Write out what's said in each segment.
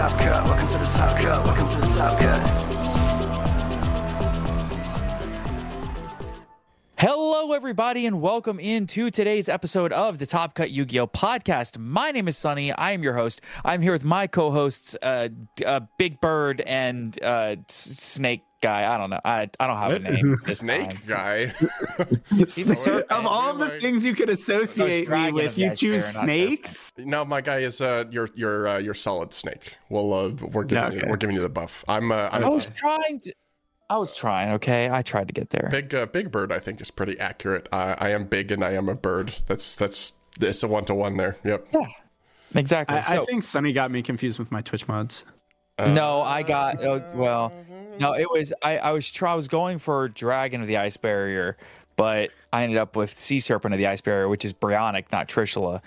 Top Cut, welcome to the Top Cut, welcome to the Top Cut. Hello, everybody, and welcome into today's episode of the Top Cut Yu Gi Oh podcast. My name is Sonny. I am your host. I'm here with my co hosts, uh, uh, Big Bird and uh, Snake Guy. I don't know. I, I don't have a name. Snake time. guy. He's a of all the Like- things you could associate me with, you choose snakes. no, my guy is uh your your uh, your solid snake. Well, uh, we're giving you, we're giving you the buff. I'm uh, I'm I was trying to. I was trying. Okay, I tried to get there. big uh, big bird. I think is pretty accurate. Uh, I am big and I am a bird. That's that's it's a one to one there. Yep. Yeah. Exactly. I, so, I think Sonny got me confused with my Twitch mods. no, I got. Uh, well, no, it was. I, I was try. I was going for Dragon of the Ice Barrier, but I ended up with Sea Serpent of the Ice Barrier, which is Brionac, not Trishula.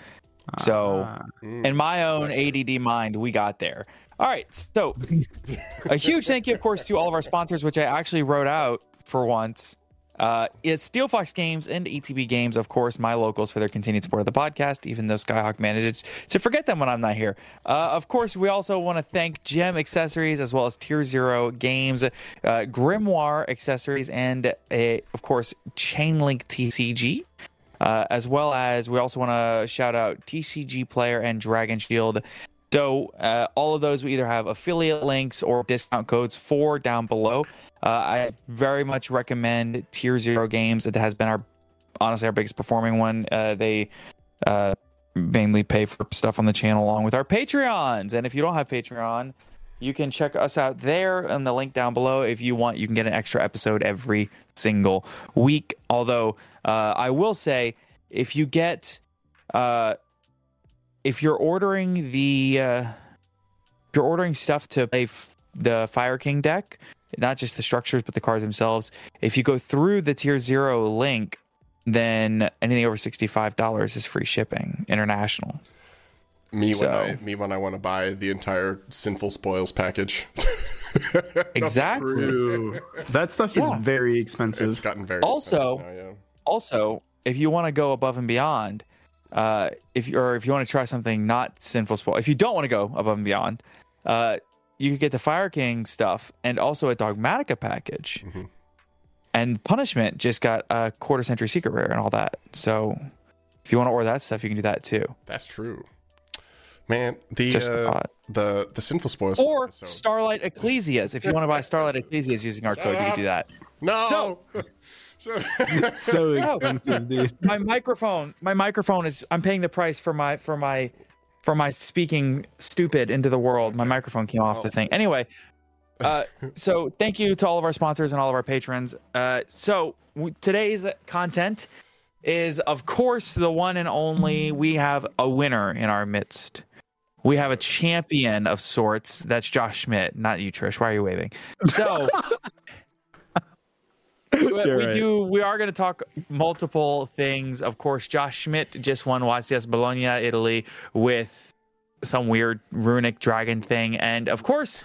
So, Ah. in my own ADD mind, we got there. All right. So, a huge thank you, of course, to all of our sponsors, which I actually wrote out for once. Uh, it's Steel Fox Games and ETB Games, of course, my locals for their continued support of the podcast, even though Skyhawk manages to forget them when I'm not here. Uh, of course, we also want to thank Gem Accessories as well as Tier Zero Games, uh, Grimoire Accessories, and, a, of course, Chainlink TCG. Uh, as well as we also want to shout out TCG Player and Dragon Shield. So uh, all of those we either have affiliate links or discount codes for down below. Uh, I very much recommend Tier Zero Games. It has been our honestly our biggest performing one. Uh, they uh, mainly pay for stuff on the channel along with our Patreons. And if you don't have Patreon, you can check us out there on the link down below. If you want, you can get an extra episode every single week. Although uh, I will say, if you get, uh, if you're ordering the, uh, if you're ordering stuff to play f- the Fire King deck, not just the structures but the cars themselves. If you go through the Tier Zero link, then anything over sixty-five dollars is free shipping international. Me when I me when I want to buy the entire sinful spoils package. Exactly. That stuff is very expensive. it's gotten very Also- expensive now, yeah. also, if you want to go above and beyond, uh, if you or if you want to try something not sinful spoil, if you don't want to go above and beyond, uh, you could get the Fire King stuff and also a Dogmatika package. Mm-hmm. And Punishment just got a quarter century secret rare and all that. So if you want to order that stuff, you can do that too. That's true. Man, the Just uh, the the sinful spoils. Or so- Starlight Ecclesias. If you want to buy Starlight Ecclesias using our code, you can do that. no. So, so expensive, dude. my microphone my microphone is i'm paying the price for my for my for my speaking stupid into the world. My microphone came off the thing. Anyway uh so thank you to all of our sponsors and all of our patrons. Uh so w- today's content is of course the one and only we have a winner in our midst. We have a champion of sorts. That's josh schmidt not you trish. Why are you waving? So we right. do. We are going to talk multiple things. Of course, Josh Schmidt just won YCS Bologna, Italy, with some weird runic dragon thing, and of course,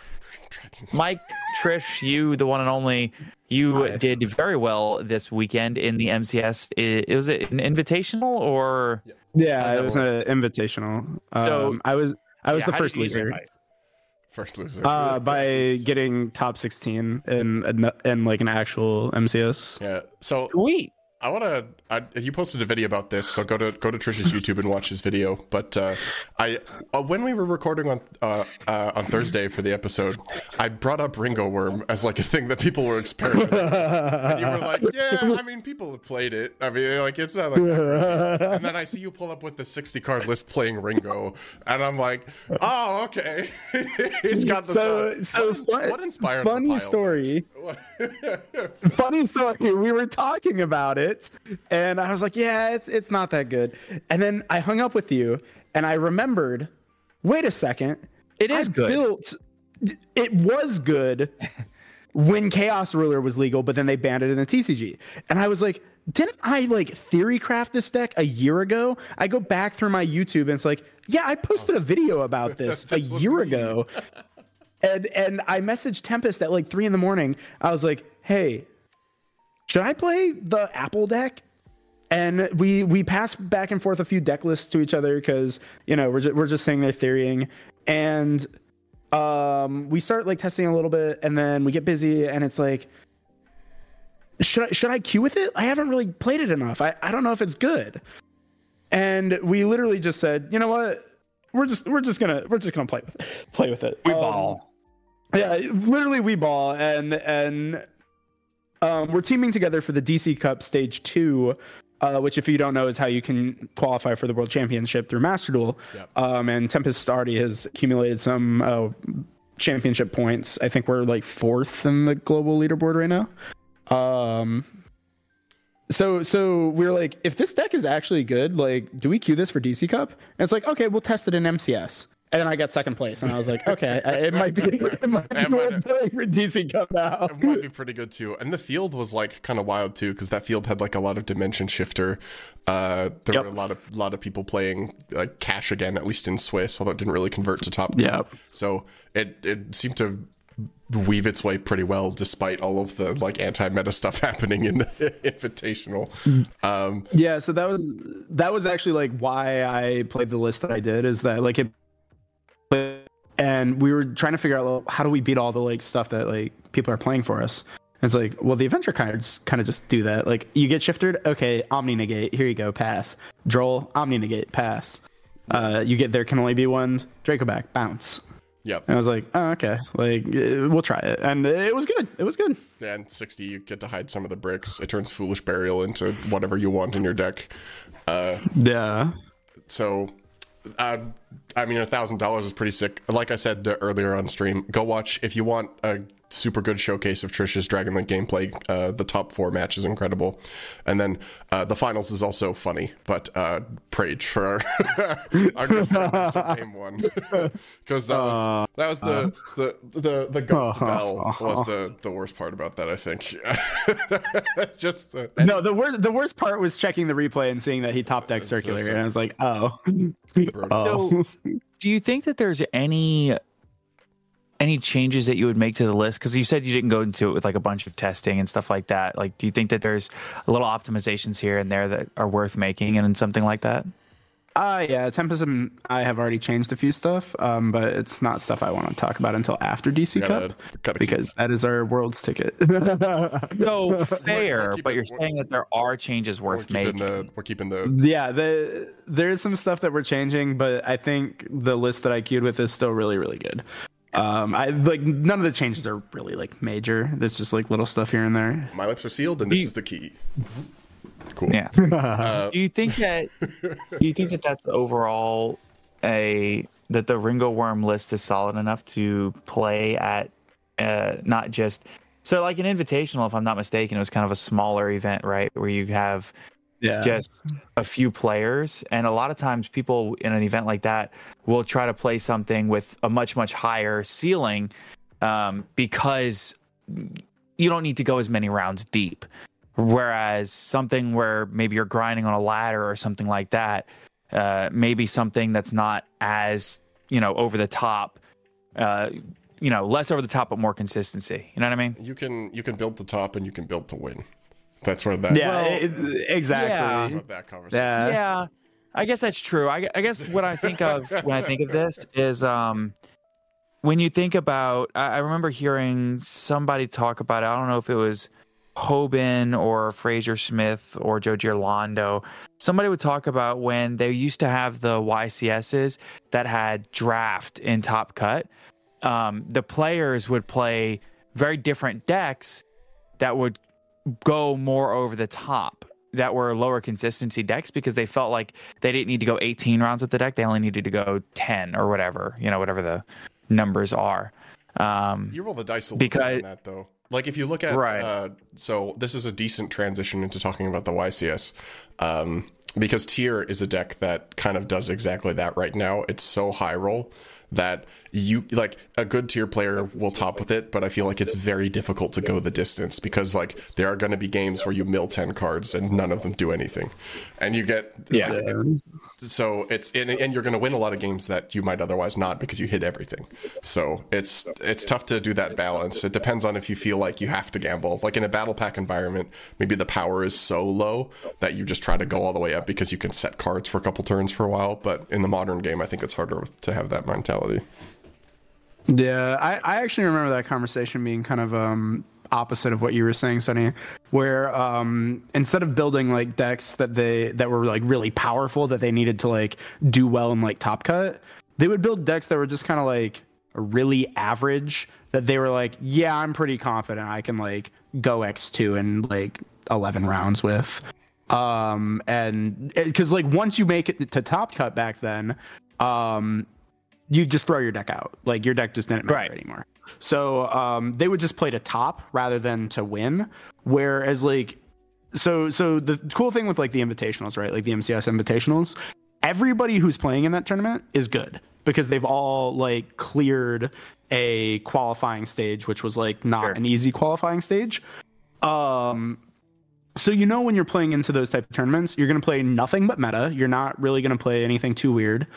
Mike Trish, you, the one and only, you did very well this weekend in the MCS. I- Was it an invitational or? Yeah, it was an invitational. So- um, I was I was Yeah, the first loser? First loser. uh, by getting top 16 in in, in like an actual MCS. yeah. So Sweet. I want to. I, you posted a video about this, so go to go to Trish's YouTube and watch his video. But uh, I, uh, when we were recording on uh, uh, on Thursday for the episode, I brought up Ringowurm as like a thing that people were experimenting. and you were like, "Yeah, I mean, people have played it. I mean, like it's not like." And then I see you pull up with the sixty card list playing Ringo, and I'm like, "Oh, okay." He's got the So sauce. so what, fun, what inspired funny story. funny story. We were talking about it, and I was like, "Yeah, it's it's not that good." And then I hung up with you, and I remembered. Wait a second. It is I good. Built. It was good when Chaos Ruler was legal, but then they banned it in the TCG, and I was like. Didn't I like theory craft this deck a year ago? I go back through my YouTube and it's like, yeah, I posted a video about this a year ago and and I messaged Tempest at like three in the morning. I was like, "Hey, should I play the Apple deck?" And we we pass back and forth a few deck lists to each other because you know we're just, we're just saying they're theorying, and um we start like testing a little bit, and then we get busy, and it's like. Should I, should I queue with it? I haven't really played it enough. I, I don't know if it's good. And we literally just said, you know what? We're just we're just gonna we're just gonna play with play with it. We Um, ball. yeah, literally we ball and and um, we're teaming together for the DC Cup Stage Two, uh, which if you don't know is how you can qualify for the World Championship through Master Duel. Um, and Tempest already has accumulated some uh, championship points. I think we're like fourth in the global leaderboard right now. Um, so so we are like, if this deck is actually good, like, do we queue this for DC Cup? And it's like, okay, we'll test it in MCS. And then I got second place, and I was like, okay, it might be, it might be It might- worth playing for DC Cup now. It might be pretty good too. And the field was like kind of wild too, because that field had like a lot of dimension shifter. Uh, there Yep. were a lot of lot of people playing like cash again, at least in Swiss, although it didn't really convert to top. Yep. So it it seemed to weave its way pretty well, despite all of the like anti meta stuff happening in the Invitational. Um, Yeah, so that was that was actually like why I played the list that I did is that like it and we were trying to figure out well, how do we beat all the like stuff that like people are playing for us. And it's like, well, the adventure cards kind of just do that. Like you get shifted, okay, Omni negate, here you go, pass. Droll, Omni negate, pass. Uh, you get there can only be one Draco back, bounce. yep. And I was like, oh, okay, like uh, we'll try it, and it was good. It was good. Yeah, And 60, you get to hide some of the bricks. It turns Foolish Burial into whatever you want in your deck. Uh, Yeah. so uh, i mean a thousand dollars is pretty sick. Like i said uh, earlier on stream go watch if you want a super good showcase of trish's dragon link gameplay uh, the top four match is incredible. And then uh, the finals is also funny but uh prage for our, our good friend game one. Because that was that was the the the the Ghost Belle was the the worst part about that i think. Just the No, the worst the worst part was checking the replay and seeing that he top deck circular, and I was like, oh, oh. Do you think that there's any any changes that you would make to the list? Because you said you didn't go into it with like a bunch of testing and stuff like that. Like, do you think that there's a little optimizations here and there that are worth making and something like that? Uh, yeah, Tempest and I have already changed a few stuff, um, but it's not stuff I want to talk about until after DC Gotta- Cup because that is our world's ticket. No, fair, keep but you're saying that there are changes we're worth keeping making. the we're keeping the yeah, the there's some stuff that we're changing, but I think the list that I queued with is still really, really good. Um, I like none of the changes are really like major. It's just like little stuff here and there. my lips are sealed and this is the key cool Yeah. Uh, do you think that? Do you think that that's overall a that the Ringowurm list is solid enough to play at uh, not just so like an invitational, if I'm not mistaken, it was kind of a smaller event, right, where you have Yeah, just a few players, and a lot of times people in an event like that will try to play something with a much much higher ceiling um, because you don't need to go as many rounds deep. Whereas something where maybe you're grinding on a ladder or something like that, uh, maybe something that's not as you know over the top, uh, you know, less over the top but more consistency. You know what I mean? You can you can build the top and you can build to win. That's where that Yeah, Well, it- exactly. yeah. that conversation. Yeah. yeah i guess that's true I, I guess what i think of when i think of this is um when you think about I, I remember hearing somebody talk about it i don't know if it was Hoban or Fraser Smith or Joe Giorlando, somebody would talk about when they used to have the YCSs that had draft in Top Cut. Um, the players would play very different decks that would go more over the top that were lower consistency decks because they felt like they didn't need to go 18 rounds with the deck they only needed to go 10 or whatever you know whatever the numbers are um You roll the dice a little Because- bit on that though. Like if you look at Right. uh, so this is a decent transition into talking about the YCS. Um, because tier is a deck that kind of does exactly that right now. It's so high roll that you like a good tier player will top with it, but I feel like it's very difficult to go the distance because like there are going to be games where you mill 10 cards and none of them do anything. And you get Yeah. so it's and, and you're going to win a lot of games that you might otherwise not because you hit everything so it's it's tough to do that balance it depends on if you feel like you have to gamble like in a battle pack environment maybe the power is so low that you just try to go all the way up because you can set cards for a couple turns for a while but in the modern game i think it's harder to have that mentality Yeah, I, I actually remember that conversation being kind of um, opposite of what you were saying, Sonny, where um, instead of building like decks that they that were like really powerful that they needed to like do well in like Top Cut, they would build decks that were just kind of like really average. That they were like, yeah, I'm pretty confident I can like go X2 in like 11 rounds with. Um, and because like once you make it to Top Cut back then, um, you just throw your deck out. Like your deck just didn't matter Right. anymore. So um, they would just play to top rather than to win. Whereas like so so the cool thing with like the invitationals, right? Like the MCS invitationals, everybody who's playing in that tournament is good because they've all like cleared a qualifying stage, which was like not an easy qualifying stage. Um so you know when you're playing into those type of tournaments, you're going to play nothing but meta. You're not really going to play anything too weird,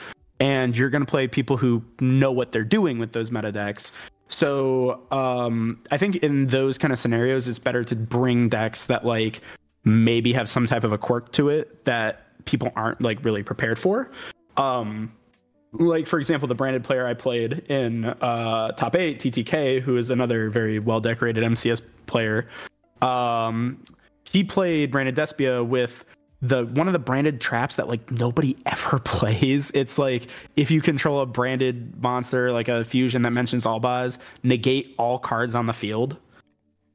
and you're going to play people who know what they're doing with those meta decks. So um, I think in those kind of scenarios, it's better to bring decks that like maybe have some type of a quirk to it that people aren't like really prepared for. Um, like for example, the branded player I played in uh, top eight, TTK, who is another very well decorated MCS player. Um, he played branded Despia with the one of the branded traps that like nobody ever plays. It's like if you control a branded monster like a fusion that mentions Albaz, negate all cards on the field.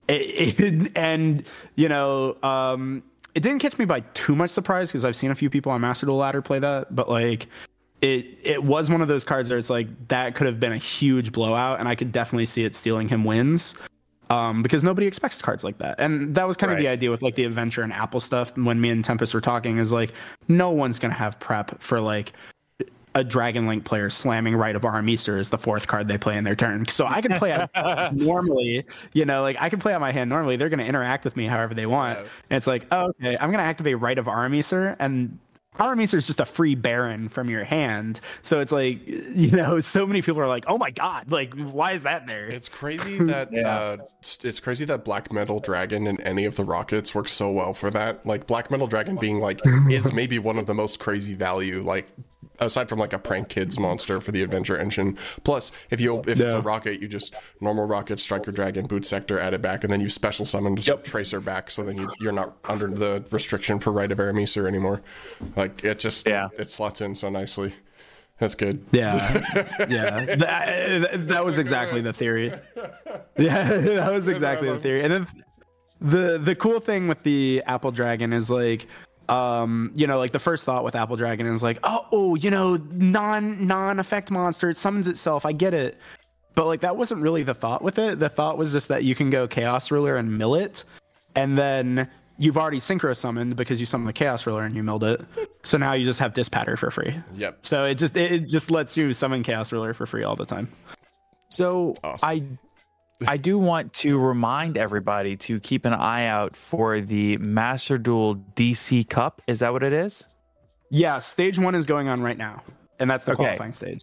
It, it- and you know, um, it didn't catch me by too much surprise because I've seen a few people on Master Duel Ladder play that, but like it it was one of those cards where it's like that could have been a huge blowout, and I could definitely see it stealing him wins. Um, because nobody expects cards like that, and that was kind of the idea with like the adventure and Apple stuff. When me and Tempest were talking, is like no one's gonna have prep for like a Dragon Link player slamming Rite of Aramesir as the fourth card they play in their turn. So I can play out normally, you know, like I can play out my hand normally. They're going to interact with me however they want. And it's like, oh, okay, I'm going to activate Rite of Aramesir and Aramesir is just a free Baron from your hand. So it's like, you know, so many people are like, oh my God, like, why is that there? It's crazy that uh, it's- it's crazy that Black Metal Dragon and any of the rockets work so well for that. Like Black Metal Dragon being like is maybe one of the most crazy value like aside from like a prank kids monster for the adventure engine. Plus, if you if it's a rocket, you just normal rocket, striker dragon, boot sector, add it back, and then you special summon tracer back, so then you you're not under the restriction for Rite of Aramesir anymore. Like it just Yeah. it slots in so nicely. That's good. Yeah, yeah. That, that was exactly the theory. Yeah, that was exactly the theory. And then the the cool thing with the Apple Dragon is like, um, you know, like the first thought with Apple Dragon is like, oh, oh, you know, non non effect monster, it summons itself. I get it. But like that wasn't really the thought with it. The thought was just that you can go Chaos Ruler and mill it, and then you've already synchro summoned because you summoned the Chaos Ruler and you milled it. So now you just have Dispatter for free. Yep. So it just it just lets you summon Chaos Ruler for free all the time. So Awesome. I I do want to remind everybody to keep an eye out for the Master Duel DC Cup. Is that what it is? Yeah, stage one is going on right now, and that's the Okay. qualifying stage.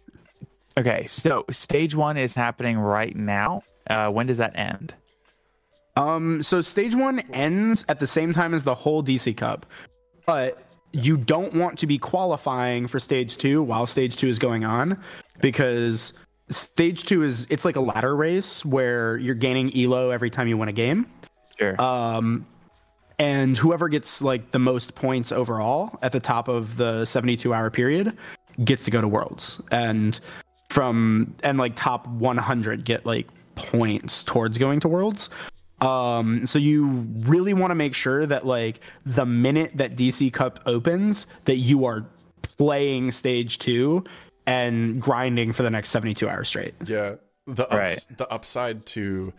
Okay, so stage one is happening right now. Uh, when does that end? Um, so stage one ends at the same time as the whole DC Cup, but you don't want to be qualifying for stage two while stage two is going on because stage two is it's like a ladder race where you're gaining elo every time you win a game. Sure. Um, and whoever gets like the most points overall at the top of the 72 hour period gets to go to worlds and from and like top 100 get like points towards going to worlds um so you really want to make sure that like the minute that dc cup opens that you are playing stage two and grinding for the next 72 hours straight Yeah, the ups, Right. the upside to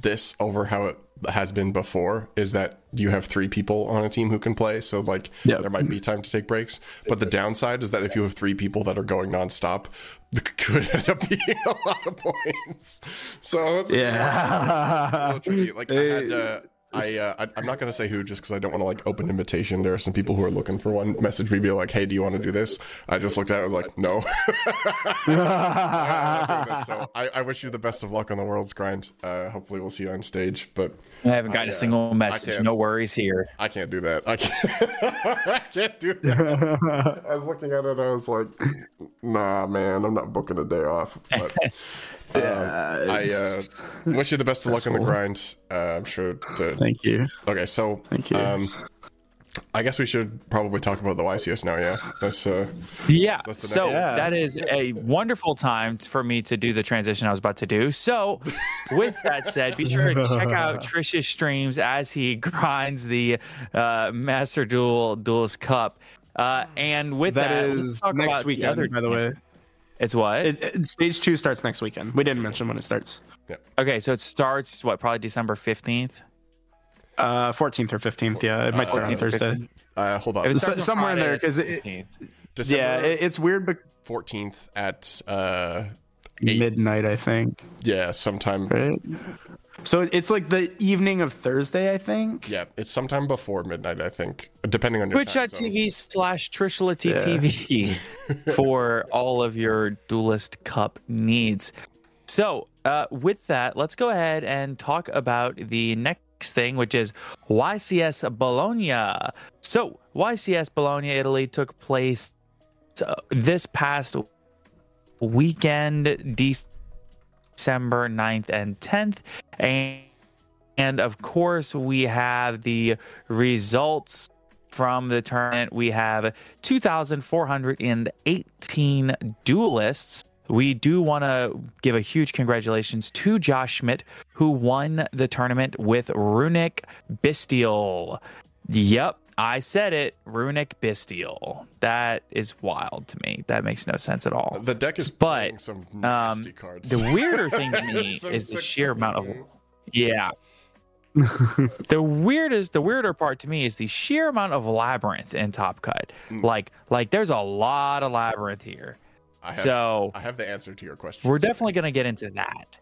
this over how it has been before is that you have three people on a team who can play, so like Yep. there might be time to take breaks. But the downside is that if you have three people that are going nonstop, it could end up being a lot of points. So it's Yeah. a little tricky. Like I had. Uh, I, uh, I I'm not gonna say who just because I don't want to like open invitation. There are some people who are looking for one. Message me, be like, "Hey, do you want to do this?" I just looked at it. I was like, "No." I'm not doing this. so I, I wish you the best of luck on the world's grind. Uh, hopefully, we'll see you on stage. But I haven't gotten I, a uh, single I message. No worries here. I can't do that. I can't. I can't do that. I was looking at it. I was like, "Nah, man, I'm not booking a day off." But uh, I uh, wish you the best of luck on the grind. Uh, I'm sure. The, thank you okay, so Thank you. Um, I guess we should probably talk about the YCS now. Yeah, that's uh, Yeah. That's the So next one. that is a wonderful time for me to do the transition I was about to do. So, with that said, be sure to check out Trish's streams as he grinds the uh, Master Duel Duelist Cup. Uh, and with that, that let's is talk next about the weekend other by the way It's what? It, it- stage two starts next weekend. We didn't mention when it starts. okay, so it starts what? Probably December fifteenth. Uh, 14th or 15th. Yeah, it might start on Thursday. uh, hold on, starts on somewhere in there, because it- Yeah, it, it's weird, but 14th at uh, Eight. midnight, I think. yeah, sometime. Right. So it's like the evening of Thursday, I think. Yeah, it's sometime before midnight, I think, depending on your time. Twitch.tv slash TrishulaTTV for all of your Duelist Cup needs. So, uh, with that, let's go ahead and talk about the next thing, which is YCS Bologna. So, YCS Bologna, Italy took place uh, this past weekend, December 9th and 10th. And, and of course, we have the results from the tournament. We have 2,418 duelists. We do want to give a huge congratulations to Josh Schmidt, who won the tournament with Runic Bystial. Yep, I said it. Runic Bystial. That is wild to me. That makes no sense at all. The deck is But, some nasty Um, cards. the weirder thing to me is the sick sheer amount of yeah. the weirdest, the weirder part to me is the sheer amount of labyrinth in Top Cut. Mm. Like, like there's a lot of labyrinth here. I have, So I have the answer to your question. we're definitely gonna get into that.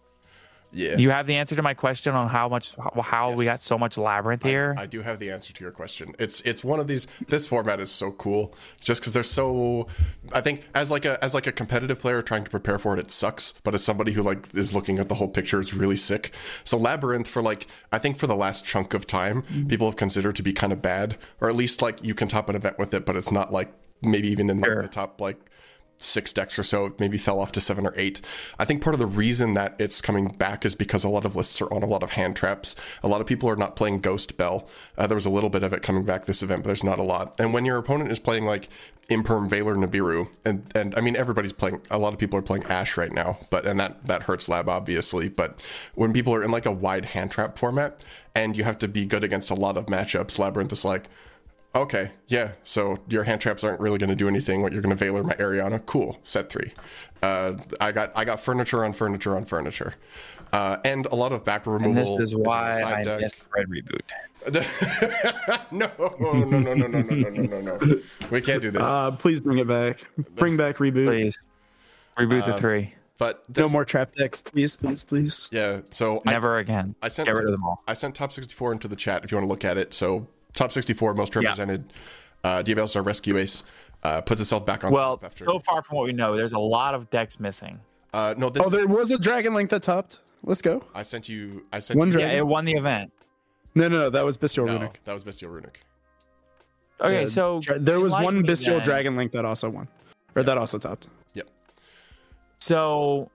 Yeah. You have the answer to my question on how much, how, how we got so much labyrinth here. I do have the answer to your question. It's it's one of these. This format is so cool, just because they're so. I think as like a as like a competitive player trying to prepare for it, it sucks. But as somebody who like is looking at the whole picture, is really sick. So labyrinth for like I think for the last chunk of time, Mm-hmm. people have considered to be kind of bad, or at least like you can top an event with it, but it's not like maybe even in like Sure. the top like six decks or so, maybe fell off to seven or eight. I think part of the reason that it's coming back is because a lot of lists are on a lot of hand traps. A lot of people are not playing Ghost Belle. Uh, there was a little bit of it coming back this event, but there's not a lot. And when your opponent is playing like Imperm, Veiler, Nibiru, and and I mean everybody's playing. A lot of people are playing Ash right now, but and that that hurts Lab obviously. But when people are in like a wide hand trap format, and you have to be good against a lot of matchups, Labyrinth is like. Okay, yeah. So your hand traps aren't really going to do anything. What you're going to Veiler my Arianna, cool. Set three. Uh, I got I got furniture on furniture on furniture, uh, and a lot of back removal. and this is why I deck. missed Red Reboot. no, no, no, no, no, no, no, no, no, no, no. We can't do this. Uh, please bring it back. Bring back reboot. Please reboot Um, the three. but No more trap decks, please, please, please. Yeah. So I, Never again. I sent Get rid of them all. I sent top 64 into the chat if you want to look at it. So top 64 most represented. Uh, Diabellstar Rescue Ace uh, puts itself back on Well, top after. so far from what we know, there's a lot of decks missing. uh, no, this, Oh, there was a Dragon Link that topped. Let's go. I sent you. I sent One you. Dragon. Yeah, it won the event. No, no, no. That was Bestial No, Runic. that was Bestial Runic. Okay, Yeah, so Dra- there was one me Bestial then. Dragon Link that also won, or that also topped. Yep. So,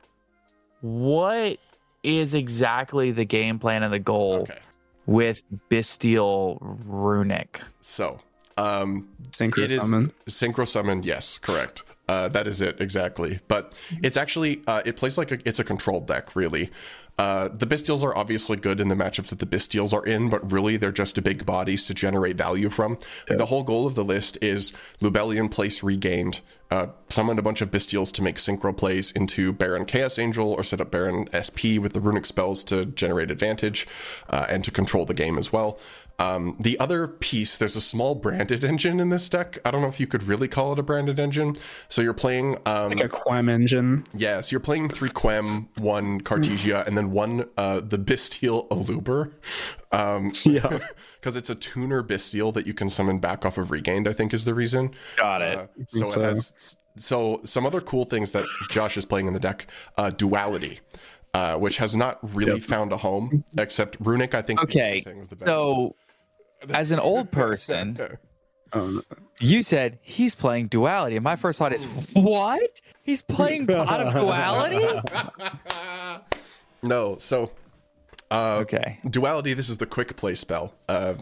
what is exactly the game plan and the goal Okay. With Bestial Runic? So, um, Synchro it is summon. synchro summon. Yes, correct. Uh, that is it exactly. But it's actually uh, it plays like a, it's a controlled deck really. Uh, the Bystials are obviously good in the matchups that the Bystials are in, but really they're just a big bodies to generate value from. Like, the whole goal of the list is Lubellion place regained. Uh, summon a bunch of Bystials to make synchro plays into Baron Chaos Angel or set up Baron SP with the runic spells to generate advantage uh, and to control the game as well. Um, the other piece, there's a small branded engine in this deck. I don't know if you could really call it a branded engine. So you're playing, um, Like a Quem engine. yeah, so you're playing three Quem, one Cartesia, and then one uh, the Bystial Aluber. Um, Yeah. because it's a tuner Bystial that you can summon back off of Regained. I think is the reason. Got it. Uh, so so. it has so some other cool things that Josh is playing in the deck. Uh, duality. Uh, which has not really found a home except Runic. I think. Okay, was the best. so as an old person, Um, you said he's playing Duality, and my first thought is, what? He's playing Pot of Duality? no, so uh, Okay. Duality, this is the quick play spell. Uh,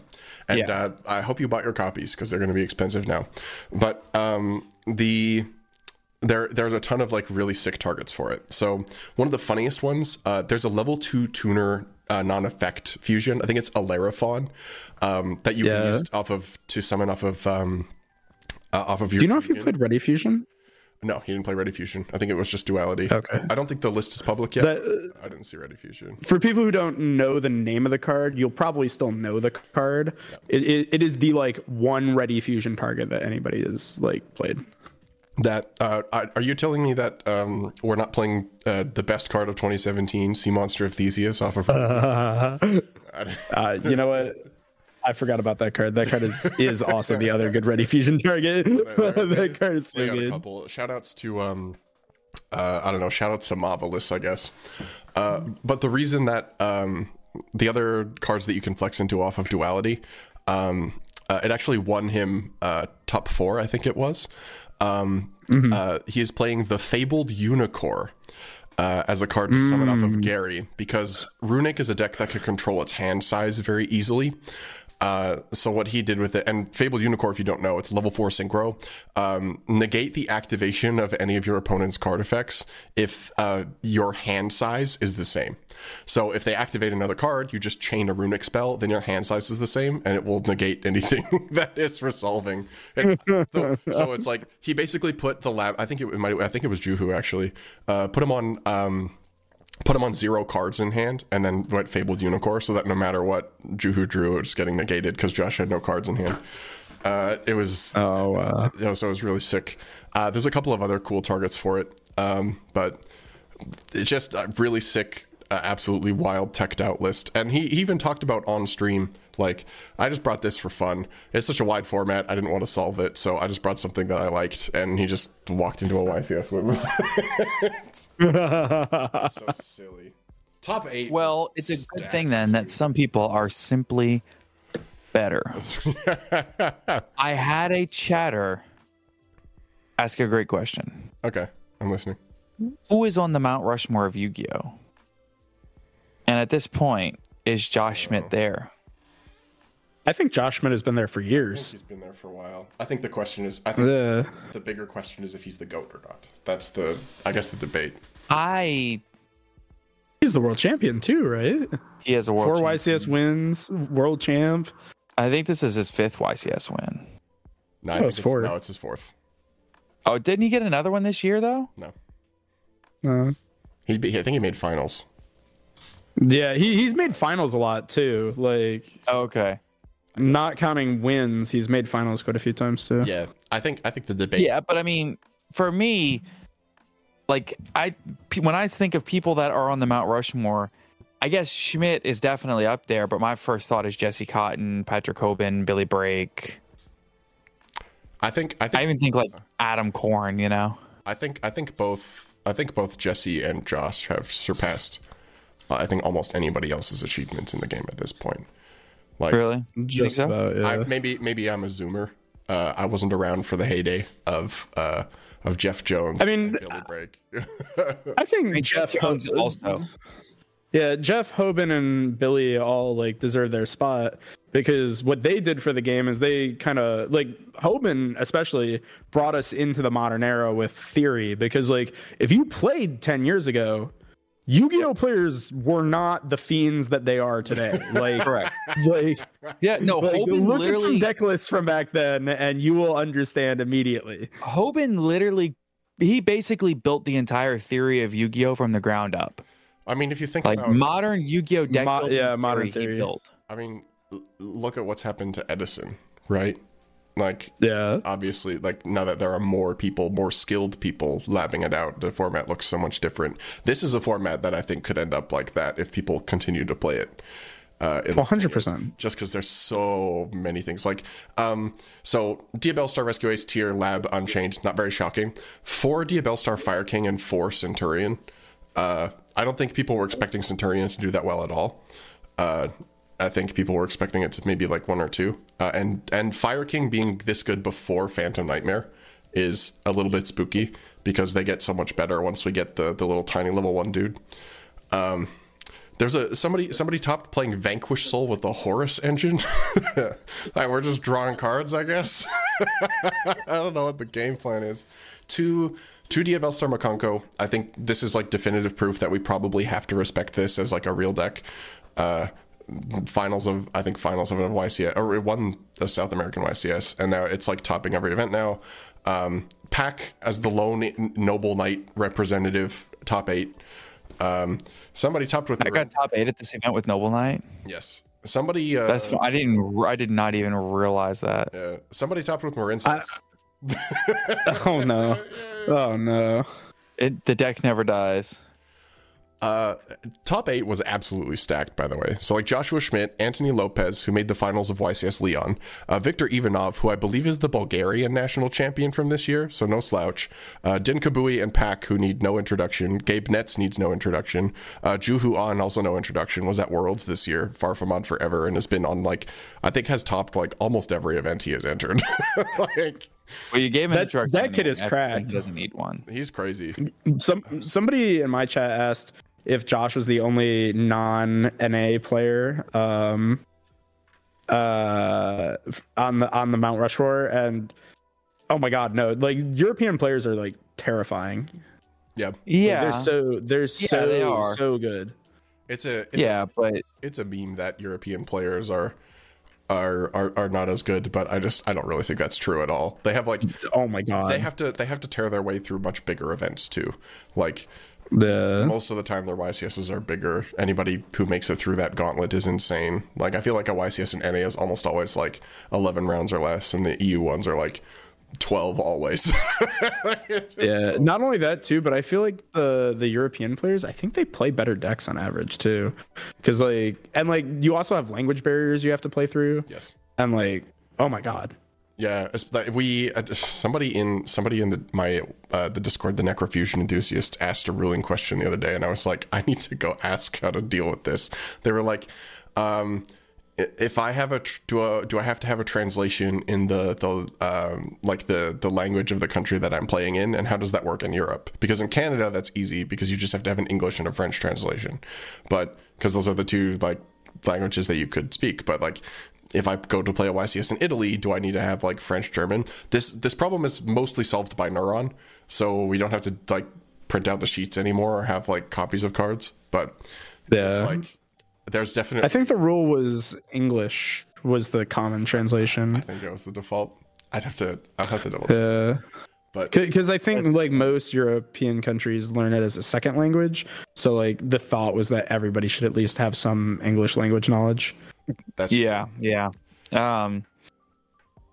and Yeah. uh, I hope you bought your copies because they're going to be expensive now. But um, the there there's a ton of like really sick targets for it. So one of the funniest ones, uh, there's a level two tuner uh, non-effect fusion. I think it's Aleraphon um, that you Yeah. can use off of to summon off of um, uh, off of your. Do you know if you played Ready Fusion? No, he didn't play Ready Fusion. I think it was just Duality. Okay. I don't think the list is public yet. That- I didn't see Ready Fusion. For people who don't know the name of the card, you'll probably still know the card. It, it, it is the like one Ready Fusion target that anybody has like played. That uh, are you telling me that um, we're not playing uh, the best card of 2017, Sea Monster of Theseus, off of? Uh, you know what? I forgot about that card. That card is is also the other good Ready Fusion target. that card is so we got a good. couple shout outs to um, uh, I don't know, shout outs to Marvelous, I guess. Uh, but the reason that um, the other cards that you can flex into off of Duality, um, uh, it actually won him uh, top four, I think it was. Um, uh, he is playing the Fabled Unicore. Uh, as a card to summon off of Gary, because Runic is a deck that can control its hand size very easily. Uh, so what he did with it, and Fabled Unicore, if you don't know, it's level four synchro. Um, negate the activation of any of your opponent's card effects if uh, your hand size is the same. So if they activate another card, you just chain a runic spell, then your hand size is the same, and it will negate anything that is resolving. It's- so, so it's like he basically put the lab. I think it, might. I think it was Juhu actually. Uh, put him on. Um, put him on zero cards in hand and then went fabled unicore so that no matter what Juhu drew it was getting negated because Josh had no cards in hand. Uh, it was Oh, uh, you know, so it was really sick. Uh, there's a couple of other cool targets for it, um, but it's just a really sick, uh, absolutely wild teched out list. And he, he even talked about on stream, like, I just brought this for fun. It's such a wide format, I didn't want to solve it, so I just brought something that I liked. And he just walked into a YCS win with it. so silly. Top eight. Well, it's a good thing then that some people are simply better. I had a chatter ask a great question. okay, I'm listening. Who is on the Mount Rushmore of Yu Gi Oh? And at this point, is Josh Schmidt oh. there? I think Josh Schmidt has been there for years. He's been there for a while. I think the question is, I think Uh, the bigger question is if he's the goat or not. That's the, I guess, the debate. I he's the world champion too, right? he has a world. Four champ- YCS wins, world champ. I think this is his fifth YCS win. No, I Oh, it's it's, four. no, it's his fourth. Oh, didn't he get another one this year though? No, Uh, he, I think he made finals. yeah, he, he's made finals a lot too. Like, okay. Not counting wins, he's made finals quite a few times too. Yeah, I think I think the debate. Yeah, but I mean, for me, like I when I think of people that are on the Mount Rushmore, I guess Schmidt is definitely up there, but my first thought is Jesse Kotton, Patrick Hoban, Billy Brake. I think I I even think like Adam Korn, you know. I think I think both I think both Jesse and Josh have surpassed uh, I think almost anybody else's achievements in the game at this point. Like Really? You think Just so? about, yeah. I, maybe maybe I'm a zoomer. Uh, I wasn't around for the heyday of uh, of Jeff Jones. I mean, Billy Brake. I think mean, Jeff Jones also. Yeah, Jeff Hoban and Billy all like deserve their spot because what they did for the game is they kind of like Hoban especially brought us into the modern era with theory because like if you played 10 years ago Yu-Gi-Oh players were not the fiends that they are today. Like Correct. like, Yeah, no, like Hoban look at some literally deck lists from back then and you will understand immediately. Hoban literally he basically built the entire theory of Yu-Gi-Oh from the ground up. I mean, if you think Like about, modern Yu-Gi-Oh deck Mo- yeah, modern theory he built. I mean, look at what's happened to Edison, right? Like Yeah. obviously like now that there are more people more skilled people labbing it out the format looks so much different. This is a format that i think could end up like that if people continue to play it. Uh in 100%. just because there's so many things. Like um so diabell star rescue ace tier lab unchanged not very shocking. Four diabell star fire king and four centurion uh i don't think people were expecting centurion to do that well at all. Uh I think people were expecting it to maybe like one or two, uh, and and Fire King being this good before Phantom Nightmare is a little bit spooky because they get so much better once we get the the little tiny level one dude. Um, there's a somebody somebody topped playing Vanquish Soul with the Horus engine. like we're just drawing cards, I guess. I don't know what the game plan is. Two two Diabell Star Mikanko. I think this is like definitive proof that we probably have to respect this as like a real deck. Uh, finals of I think finals of a YCS or it won the South American YCS, and now it's like topping every event now. Um, Pack as the lone noble knight representative, top eight. Um, somebody topped with I got top eight at this event with Noble Knight. yes. Somebody uh, That's I didn't I did not even realize that. uh, somebody topped with Marinsons. Oh no. Oh no. It the deck never dies. Uh, top eight was absolutely stacked, by the way. So, like Joshua Schmidt, Anthony Lopez, who made the finals of YCS Leon, uh, Victor Ivanov, who I believe is the Bulgarian national champion from this year, so no slouch, uh, Din Kabui and Pak, who need no introduction, Gabe Netz needs no introduction, uh, Juhu An, also no introduction, was at Worlds this year, far from on forever, and has been on, like, I think has topped, like, almost every event he has entered. like, Well, you gave him That- an introduction. that kid is I cracked. He doesn't need one. he's crazy. Some somebody in my chat asked if Josh was the only non NA player um uh on the on the Mount Rushmore and oh my god no like European players are like terrifying. Yeah. Like, Yeah, they're so they're Yeah, so they are. so good. It's a, it's yeah, but it's a meme that European players are are are are not as good, but I just I don't really think that's true at all. They have like Oh my god. they have to they have to tear their way through much bigger events too. Like the most of the time their YCSs are bigger. Anybody who makes it through that gauntlet is insane. Like I feel like a YCS in NA is almost always like 11 rounds or less and the EU ones are like 12 always. yeah, not only that too, but I feel like the the European players, I think they play better decks on average too, because like and like you also have language barriers you have to play through, yes. and like oh my god, Yeah, we uh, somebody in somebody in the my uh, the Discord, the Necrofusion enthusiast, asked a ruling question the other day, and I was like, I need to go ask how to deal with this. They were like, um, if I have a do a, do I have to have a translation in the the um, like the the language of the country that I'm playing in, and how does that work in Europe? Because in Canada that's easy because you just have to have an English and a French translation, but because those are the two like languages that you could speak, but like if I go to play a YCS in Italy, do I need to have like French, German? This this problem is mostly solved by Neuron, so we don't have to like print out the sheets anymore or have like copies of cards. But yeah. it's like there's definitely I think the rule was English was the common translation. I think that was the default. I'd have to I'll have to double check. Yeah. But Because I think like most European countries learn it as a second language, so like the thought was that everybody should at least have some English language knowledge. that's yeah, yeah. Um,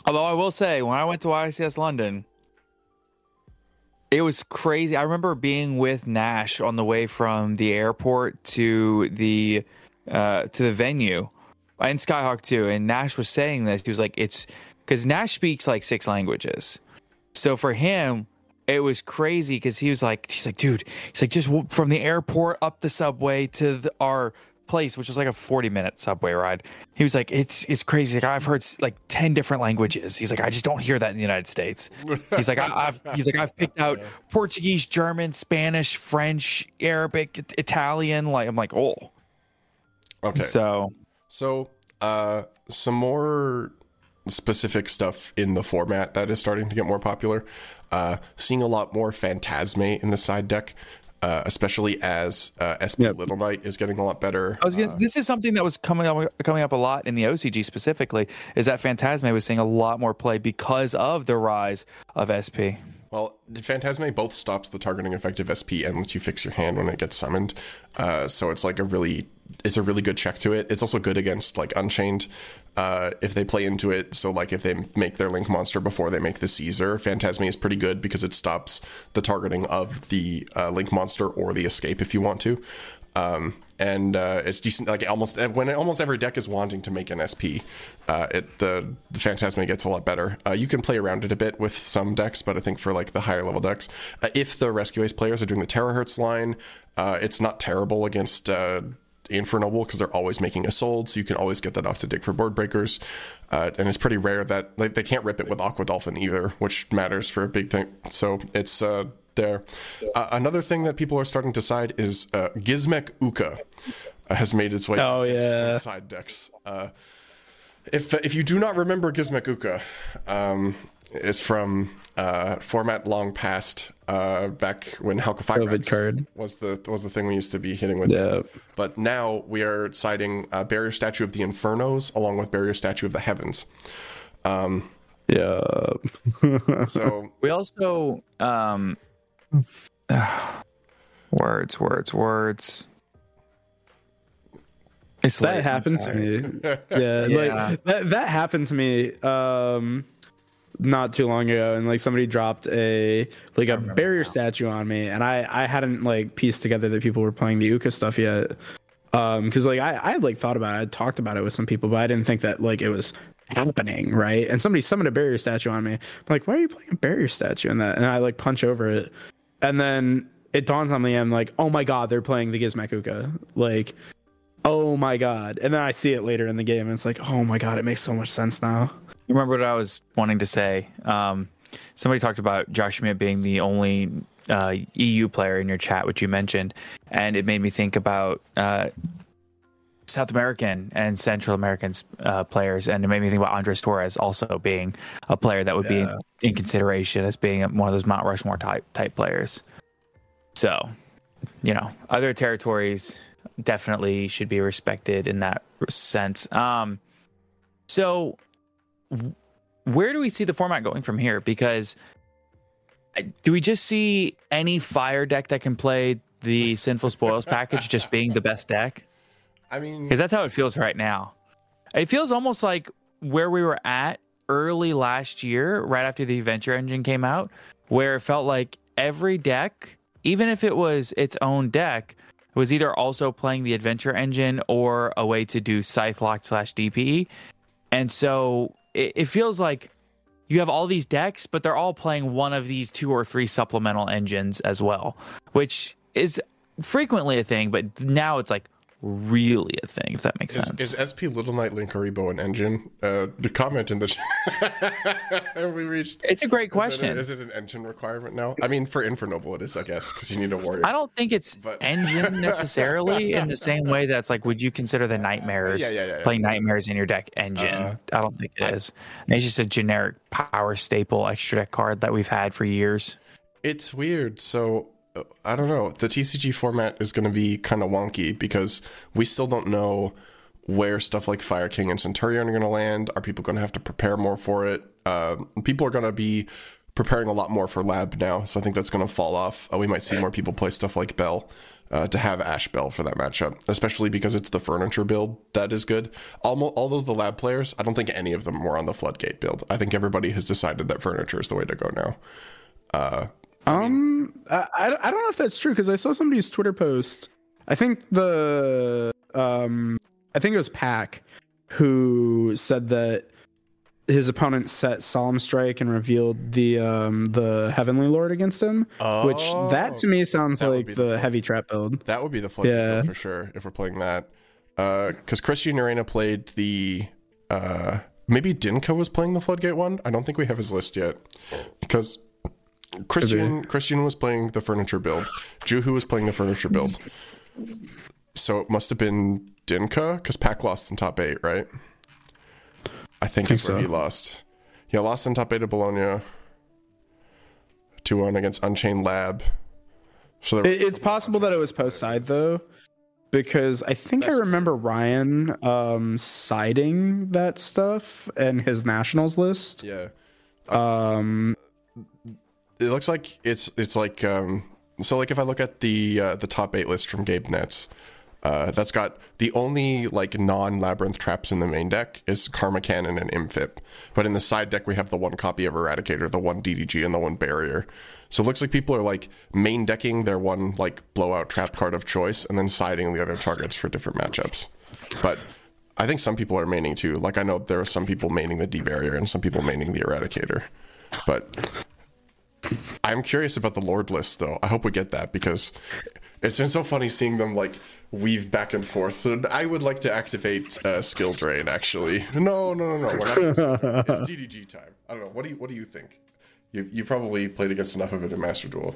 although I will say, when I went to YCS London, it was crazy. I remember being with Nash on the way from the airport to the uh, to the venue in Skyhawk too, and Nash was saying this. He was like, "It's because Nash speaks like six languages, so for him." It was crazy because he was like, he's like, dude, he's like, just w- from the airport up the subway to the, our place, which was like a 40 minute subway ride. He was like, it's it's crazy. Like I've heard like 10 different languages. He's like, I just don't hear that in the United States. He's like, I, I've he's like, I've picked out Portuguese, German, Spanish, French, Arabic, It- Italian. Like I'm like, oh, Okay. so So, uh, some more specific stuff in the format that is starting to get more popular. Uh, seeing a lot more Phantazmay in the side deck, uh, especially as uh, SP Yep. Little Knight is getting a lot better. I was gonna, this is something that was coming up coming up a lot in the OCG specifically. Is that Phantazmay was seeing a lot more play because of the rise of SP. Well, Phantazmay both stops the targeting effective SP and lets you fix your hand when it gets summoned. Uh, so it's like a really, it's a really good check to it. It's also good against like Unchained uh, if they play into it. So like if they make their Link monster before they make the Caesar, Phantazmay is pretty good because it stops the targeting of the uh, Link monster or the escape if you want to. Um, and uh, it's decent. Like almost when almost every deck is wanting to make an SP, uh, it the, the Phantazmay gets a lot better. Uh, you can play around it a bit with some decks, but I think for like the higher level decks, uh, if the Rescue Ace players are doing the Terahertz line, uh, it's not terrible against. Infernoble because they're always making a sold, so you can always get that off to dig for board breakers. Uh, and it's pretty rare that like they can't rip it with Aqua Dolphin either, which matters for a big thing. So it's uh, there. Uh, another thing that people are starting to side is uh, Gizmek Uka uh, has made its way Oh, into yeah. some side decks. Uh, if if you do not remember Gizmek Uka, um, is from uh, format long past uh, back when Halka COVID card. was the was the thing we used to be hitting with. Yeah. But now we are citing uh, Barrier Statue of the Infernos along with Barrier Statue of the Heavens. Um, Yeah. so We also um words, words, words. It's that I'm happened to me. Yeah, Yeah. like that that happened to me um not too long ago and like somebody dropped a like a barrier statue on me and I I hadn't like pieced together that people were playing the Uka stuff yet. Um cuz like I I had like thought about it, I talked about it with some people, but I didn't think that like it was happening, right? And somebody summoned a barrier statue on me. I'm like, "Why are you playing a barrier statue in that?" And I like punch over it. And then it dawns on me I'm like, "Oh my god, they're playing the Gizmek Uka." Like oh my god and then i see it later in the game and it's like oh my god it makes so much sense now You remember what I was wanting to say? Um, somebody talked about Josh Schmidt being the only uh, EU player in your chat, which you mentioned, and it made me think about uh, South American and Central American uh, players, and it made me think about Andres Torres also being a player that would be in, in consideration as being one of those Mount Rushmore type type players. So, you know, other territories definitely should be respected in that sense. Um, so where do we see the format going from here? Because do we just see any fire deck that can play the Sinful Spoils package just being the best deck? I mean, Because that's how it feels right now. It feels almost like where we were at early last year, right after the Adventure Engine came out, where it felt like every deck, even if it was its own deck, was either also playing the Adventure Engine or a way to do Scythe Lock slash DPE. And so it, it feels like you have all these decks, but they're all playing one of these two or three supplemental engines as well, which is frequently a thing, but now it's like really a thing, if that makes is, sense. is SP Little Knight Linkuriboh an engine? Uh, the comment in the chat. we reached. it's a great Is it, question. a- is it an engine requirement now? I mean, for Infernoble, it is, I guess, because you need a warrior. I don't think it's But- engine necessarily in the same way that's like, would you consider the nightmares Yeah, yeah, yeah, yeah. playing nightmares in your deck engine? Uh, I don't think it is. It's just a generic power staple extra deck card that we've had for years. It's weird. So I don't know. The TCG format is going to be kind of wonky because we still don't know where stuff like Fire King and Centurion are going to land. Are people going to have to prepare more for it? Um people are going to be preparing a lot more for Lab now, so I think that's going to fall off. Uh, we might see more people play stuff like Bell. Uh, to have Ash Bell for that matchup, especially because it's the furniture build that is good. Almost all of the lab players, I don't think any of them were on the Floodgate build. I think everybody has decided that furniture is the way to go now. Uh, Um, I, I don't know if that's true because I saw somebody's Twitter post. I think the um, I think it was Pack who said that his opponent set Solemn Strike and revealed the um the Heavenly Lord against him, oh, which that to me sounds like the, the heavy trap build. That would be the floodgate Yeah. build for sure if we're playing that. Uh, Because Christian Arena played the. Uh, maybe Dinka was playing the floodgate one. I don't think we have his list yet. Because Christian Christian was playing the furniture build. Juhu was playing the furniture build. So it must have been Dinka because Pack lost in top eight, right? I think Think that's where he lost. Yeah, lost in top eight to Bologna. 2 1 against Unchained Lab. So there, It, it's possible that it was post side though, because I think I remember Ryan um siding that stuff and his nationals list. yeah. Um, it looks like it's it's like um so like if I look at the uh, the top eight list from Gabe Nets, uh, that's got the only like non labyrinth traps in the main deck is Karma Cannon and Imfip, but in the side deck we have the one copy of Eradicator, the one DDG, and the one Barrier. So it looks like people are like main decking their one like blowout trap card of choice and then siding the other targets for different matchups. But I think some people are maining too. Like I know there are some people maining the D Barrier and some people maining the Eradicator, but I'm curious about the Lord list, though. I hope we get that because it's been so funny seeing them like weave back and forth. I would like to activate uh, skill drain. Actually, no, no, no, no. We're not it's DDG time. I don't know. What do you What do you think? You you probably played against enough of it in Master Duel.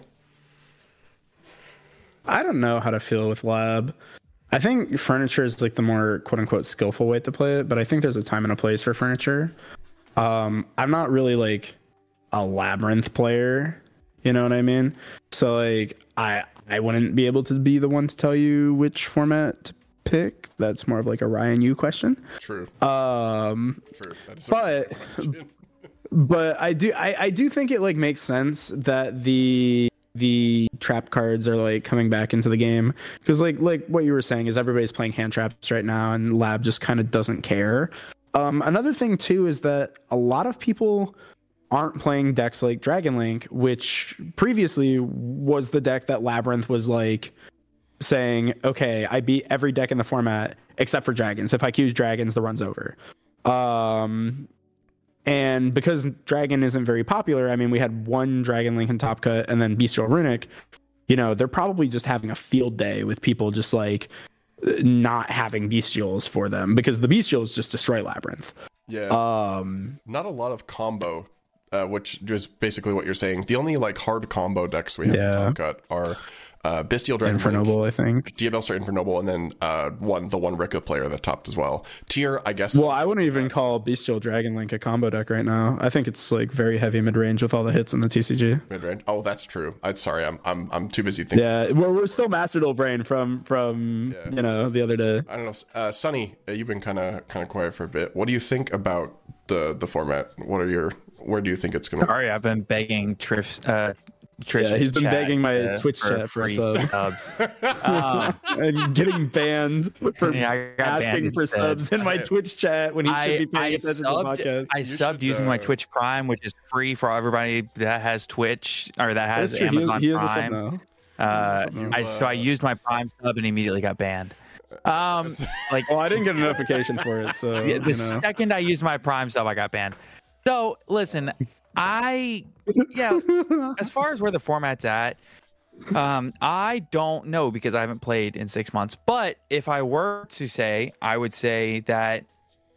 I don't know how to feel with lab. I think furniture is like the more quote unquote skillful way to play it, but I think there's a time and a place for furniture. Um, I'm not really like a labyrinth player, you know what I mean? So like I I wouldn't be able to be the one to tell you which format to pick. That's more of like a Ryan U question. True. Um, True. That is a but but I do I, I do think it like makes sense that the the trap cards are like coming back into the game because like like what you were saying is everybody's playing hand traps right now and lab just kind of doesn't care. Um, another thing too is that a lot of people aren't playing decks like Dragon Link, which previously was the deck that Labyrinth was like saying, okay, I beat every deck in the format except for dragons. If I choose dragons, the run's over. Um, and because dragon isn't very popular, I mean, we had one dragon link in Top Cut and then Bystial Runic. You know, they're probably just having a field day with people just like not having Bystials for them because the Bystials just destroy labyrinth. yeah. Um, not a lot of combo, uh, which is basically what you're saying. The only like hard combo decks we have Yeah. in Top Cut are uh, Bystial Dragon Link, Infernoble, I think. Diabellstar Infernoble, and then uh, one the one Rika player that topped as well. Tier, I guess. Well, I wouldn't even call Bystial Dragon Link a combo deck right now. I think it's like very heavy mid range with all the hits in the TCG. mid-range. Oh, that's true. I'm sorry. I'm I'm I'm too busy thinking. Yeah, we're, we're still Master Duel brain from from you know the other day. I don't know. Uh, Sonny, uh, you've been kind of kind of quiet for a bit. What do you think about the the format? What are your where do you think it's going to? Sorry, I've been begging Trish. Uh, Trish Yeah, he's been begging my uh, Twitch chat for a free subs. um, and getting banned for Yeah, asking banned for instead. subs in my I- Twitch chat when he should be paying I attention to the podcast. I You subbed should, using my uh, Twitch Prime, which is free for everybody that has Twitch or that has That's true. He is- Amazon he is a sub Prime. now. Uh. I, so I used my Prime sub and immediately got banned. Um, like Well, I didn't get a notification for it, so Yeah, the you know. second I used my Prime sub, I got banned. So listen, I yeah. as far as where the format's at, um, I don't know because I haven't played in six months. But if I were to say, I would say that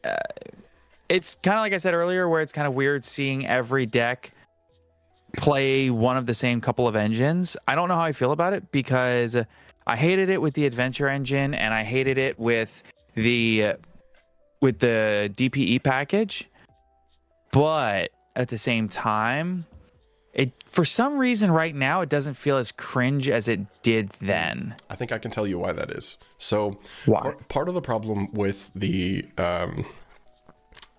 uh, it's kind of like I said earlier, where it's kind of weird seeing every deck play one of the same couple of engines. I don't know how I feel about it because I hated it with the adventure engine and I hated it with the with the DPE package. But at the same time, it for some reason right now it doesn't feel as cringe as it did then. I think I can tell you why that is. So, Why? par- part of the problem with the, um,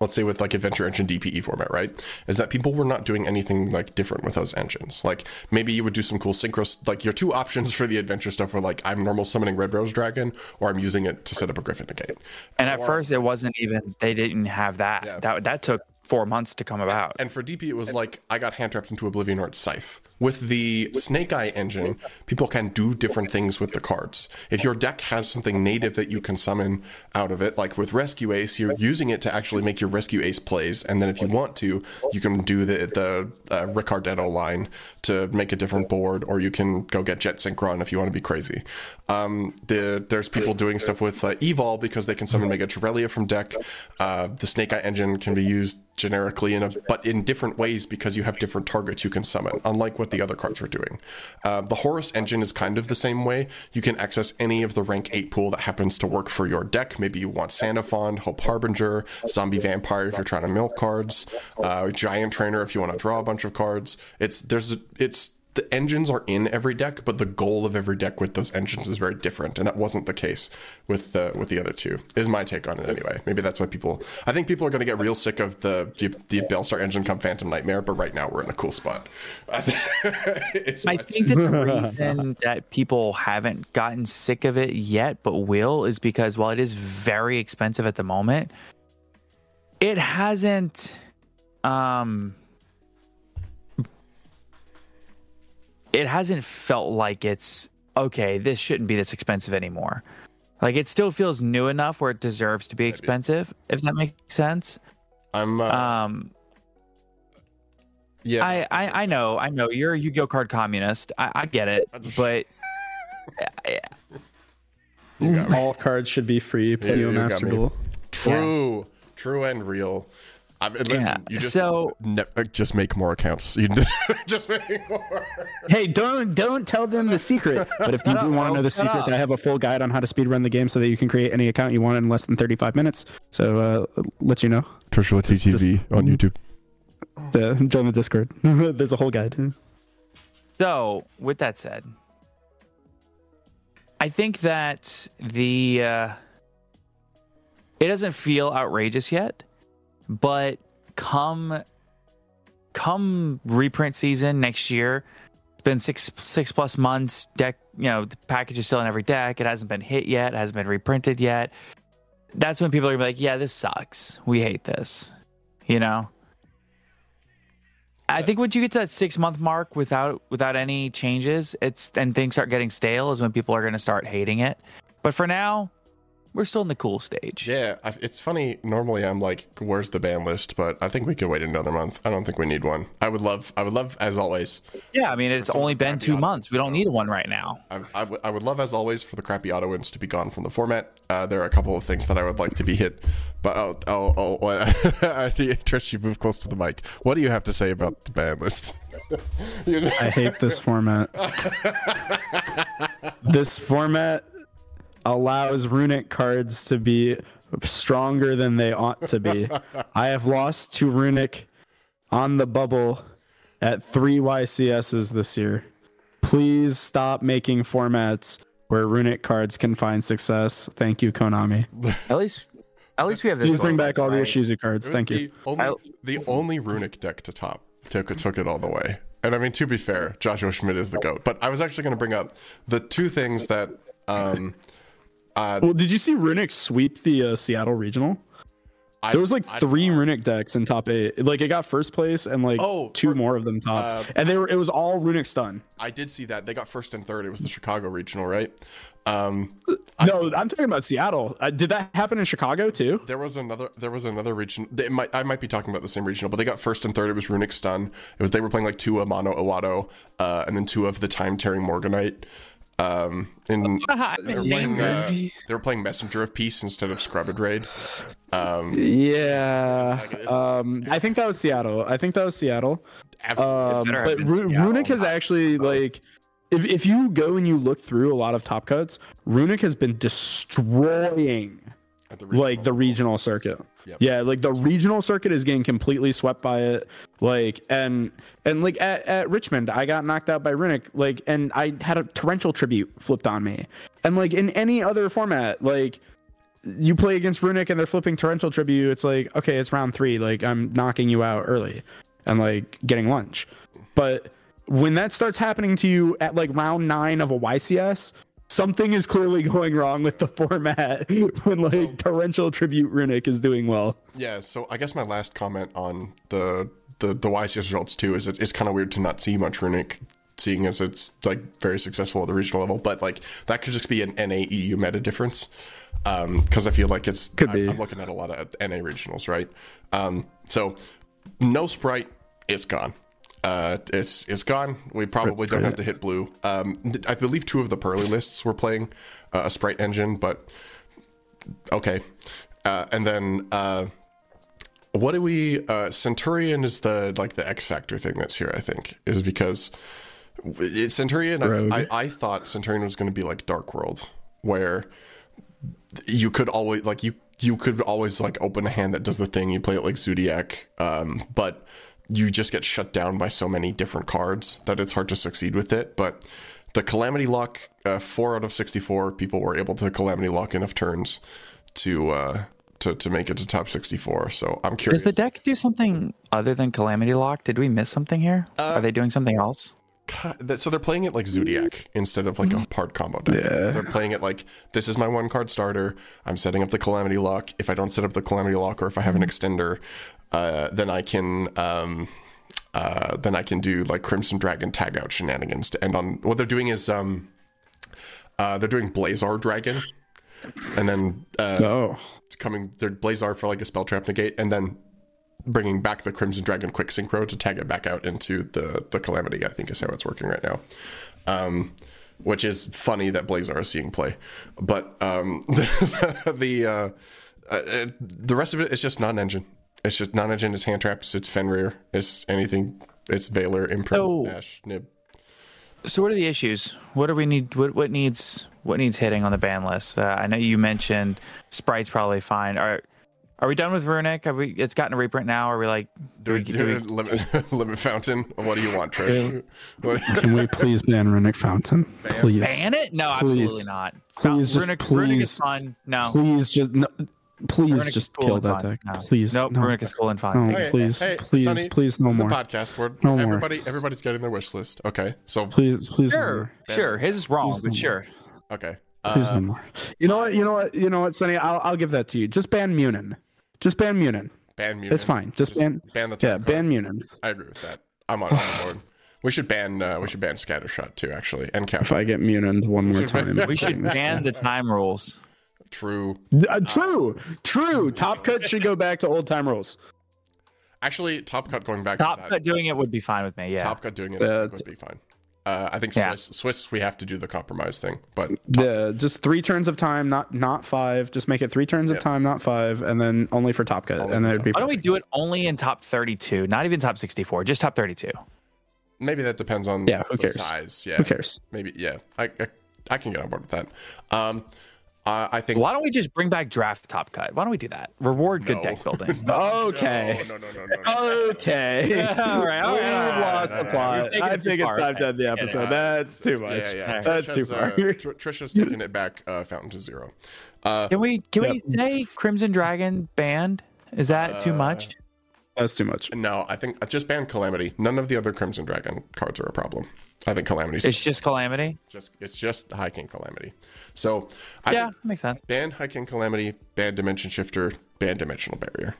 let's say with like Adventure Engine DPE format, right, is that people were not doing anything like different with those engines. Like maybe you would do some cool synchros. Like your two options for the adventure stuff were like I'm normal summoning Red Rose Dragon, or I'm using it to set up a Griffin Gate. And at Or- first it wasn't even they didn't have that. Yeah. That that took four months to come about. And for DP, it was like I got hand trapped into Oblivion or its Scythe. With the Snake Eye engine, people can do different things with the cards. If your deck has something native that you can summon out of it, like with Rescue Ace, you're using it to actually make your Rescue Ace plays, and then if you want to, you can do the the uh, Ricardetto line to make a different board, or you can go get Jet Synchron if you want to be crazy. Um, the, there's people doing stuff with uh, Evol because they can summon Mega Trevelia from deck. Uh, the Snake Eye engine can be used generically in a but in different ways because you have different targets you can summon unlike what the other cards were doing. Uh, the horus engine is kind of the same way. You can access any of the rank 8 pool that happens to work for your deck. Maybe you want Sandophon, hope harbinger zombie vampire if you're trying to milk cards uh, giant trainer if you want to draw a bunch of cards. It's there's it's the engines are in every deck, but the goal of every deck with those engines is very different, and that wasn't the case with the with the other two. Is my take on it anyway. Maybe that's why people. I think people are going to get real sick of the the, the Bellstar engine come Phantom Nightmare, but right now we're in a cool spot. I think that the reason that people haven't gotten sick of it yet, but will, is because while it is very expensive at the moment, it hasn't. Um, it hasn't felt like it's okay. This shouldn't be this expensive anymore. Like it still feels new enough where it deserves to be expensive. If that makes sense. I'm. Uh, Um, yeah. I, I I know I know you're a Yu-Gi-Oh card communist. I, I get it, but All cards should be free. Play you Master. Duel. True, true and real. I mean, listen, Yeah, you just so- ne- uh, just make more accounts. You just make more. Hey, don't don't tell them the secret. But if you do want to know the shut secrets, up. I have a full guide on how to speedrun the game so that you can create any account you want in less than 35 minutes. So uh, let you know. Trisha Just- just- on YouTube. The, join the Discord. There's a whole guide. So, with that said, I think that the uh, it doesn't feel outrageous yet, but come come reprint season next year, it's been six six plus months. Deck, you know, the package is still in every deck. It hasn't been hit yet. It hasn't been reprinted yet. That's when people are like, "Yeah, this sucks. We hate this," you know. I think once you get to that six month mark without without any changes, it's and things start getting stale is when people are going to start hating it. But for now, we're still in the cool stage. Yeah, I, it's funny. Normally, I'm like, "Where's the ban list?" But I think we can wait another month. I don't think we need one. I would love, I would love, as always. Yeah, I mean it's only been two months. We don't need one right now. I, I, would- love, as always, for the crappy auto wins to be gone from the format. Uh, there are a couple of things that I would like to be hit, but I'll, I'll, I'll what, Trish, you move close to the mic. What do you have to say about the ban list? I hate this format. this format allows runic cards to be stronger than they ought to be. I have lost to runic on the bubble at three YCSs this year. Please stop making formats where runic cards can find success. Thank you, Konami. At least, at least we have this. Please bring back all the Ishizu cards. Thank the you. Only, the only runic deck to top took took it all the way. And I mean, to be fair, Joshua Schmidt is the goat. But I was actually going to bring up the two things that. Um, uh, Well, did you see Runic sweep the uh, Seattle regional? I, There was like I- three runic decks in top eight. Like it got first place and like Oh, two for- more of them top. uh, and they were it was all runic stun. I did see that they got first and third. It was the Chicago regional, right? Um, no, I'm talking about Seattle. Uh, did that happen in Chicago too? there was another. There was another region. Might. I might be talking about the same regional, but they got first and third. It was runic stun. It was they were playing like two Amano-Iwato, uh, and then two of the time tearing Morganite. Um, and they were playing. Uh, they were playing Messenger of Peace instead of Scrubbed Raid. Um, Yeah. Um, I think that was Seattle. I think that was Seattle. absolutely. Um, but Ru- Seattle, Runic has not- actually like if if you go and you look through a lot of top cuts, Runic has been destroying At the like the regional circuit. Yep. Yeah, like the regional circuit is getting completely swept by it. Like and and like at, at Richmond, I got knocked out by Runic. Like and I had a torrential tribute flipped on me. And like in any other format, like you play against Runic and they're flipping torrential tribute, it's like, okay, it's round three. Like I'm knocking you out early and like getting lunch. But when that starts happening to you at like round nine of a YCS, something is clearly going wrong with the format when like torrential tribute runic is doing well. Yeah, so I guess my last comment on the the the YCS results too is it, it's kind of weird to not see much runic, seeing as it's like very successful at the regional level. But like that could just be an NAEU meta difference, um because I feel like it's Could I, be. I'm looking at a lot of NA regionals, right? Um, so no sprite, it's gone. Uh, it's it's gone. We probably don't have to hit blue. Um, I believe two of the Purrely lists were playing uh, a sprite engine, but okay. Uh, and then uh, what do we? Uh, Centurion is the like the X Factor thing that's here. I think is because it, Centurion. I, I, I thought Centurion was going to be like Dark World, where you could always like you you could always like open a hand that does the thing. You play it like Zodiac, um, but you just get shut down by so many different cards that it's hard to succeed with it. But the Calamity Lock, uh, four out of sixty-four people were able to Calamity Lock enough turns to uh, to to make it to top sixty-four. So I'm curious. Does the deck do something other than Calamity Lock? Did we miss something here? Are they doing something else? So they're playing it like Zodiac instead of like a hard combo deck. They're playing it like this is my one card starter. I'm setting up the Calamity Lock. If I don't set up the Calamity Lock, or if I have an extender, uh, then I can um, uh, then I can do like Crimson Dragon tag out shenanigans to end on. What they're doing is um, uh, they're doing Blazar Dragon, and then uh, Oh, coming they're Blazar for like a spell trap negate, and then bringing back the Crimson Dragon quick synchro to tag it back out into the the Calamity. I think is how it's working right now. Um, which is funny that Blazar is seeing play, but um, the the, uh, uh, the rest of it is just non-engine. It's just non-engine. It's hand traps. It's Fenrir. It's anything. It's Veiler, Imprint, Oh. Ash, Nib. So what are the issues? What do we need? What what needs what needs hitting on the ban list? Uh, I know you mentioned Sprite's probably fine. Are are we done with Runic? Have we? It's gotten a reprint now. Are we like? Do we, do we, limit limit fountain. What do you want, Trey? Can we please ban runic fountain? Please, ban it? No, Please. absolutely not. Please, just Runic, Runic is please. fine. No, please just no, please Runic just kill that deck. No. Please, Nope, no. Runic is cool and fine. No, Okay, please, hey, please, Sonny, please, no it's more. The podcast where No more. everybody everybody's getting their wish list. Okay, so Please, please, Sure, more. sure. His is wrong, Please no but sure. okay. Please Uh, no more. You know what? You know what? You know what, Sonny? I'll I'll give that to you. Just ban Munin. Just ban Munin. ban Munin. It's fine. Just, ban. ban the time. yeah, top ban. Munin. I agree with that. I'm on, on board. We should ban uh, we should ban Scattershot too, actually, and Cap. If I get Munin one more time, We should ban the time rules. True. Uh, true, true. Top cut should go back to old time rules. Actually, Top Cut going back Top to that. cut doing it would be fine with me. Yeah. Top Cut doing it Uh, would be fine. Uh, I think Yeah. Swiss Swiss we have to do the compromise thing, but Yeah, just three turns of time, not not five. Just make it three turns of time, not five, and then only for top cut, Only and for then it'd be. Why don't we do it only in top 32? Not even top 64, just top 32. maybe that depends on Yeah, who the cares? size. Yeah, Who cares? Maybe yeah. I, I I can get on board with that. Um, uh, I think Why don't we just bring back draft top cut? Why don't we do that? Reward good No. deck building. Okay. No, no, no, no, no. Okay. All right, all right, We've all right, lost all right, the all right. plot. We've taken I think it's time to end the Okay. episode. Uh, That's too much. Yeah, yeah. That's too Trisha's, far. Uh, Tr- Trisha's taking it back. Uh, Fountain to zero. Uh, Can we can we say Crimson Dragon banned? Is that too much? That's too much. no, I think uh, just ban Calamity. None of the other Crimson Dragon cards are a problem. I think Calamity's It's just Calamity. just it's just High King Calamity. So I Yeah, think makes sense. ban High King Calamity, ban Dimension Shifter, ban Dimensional Barrier.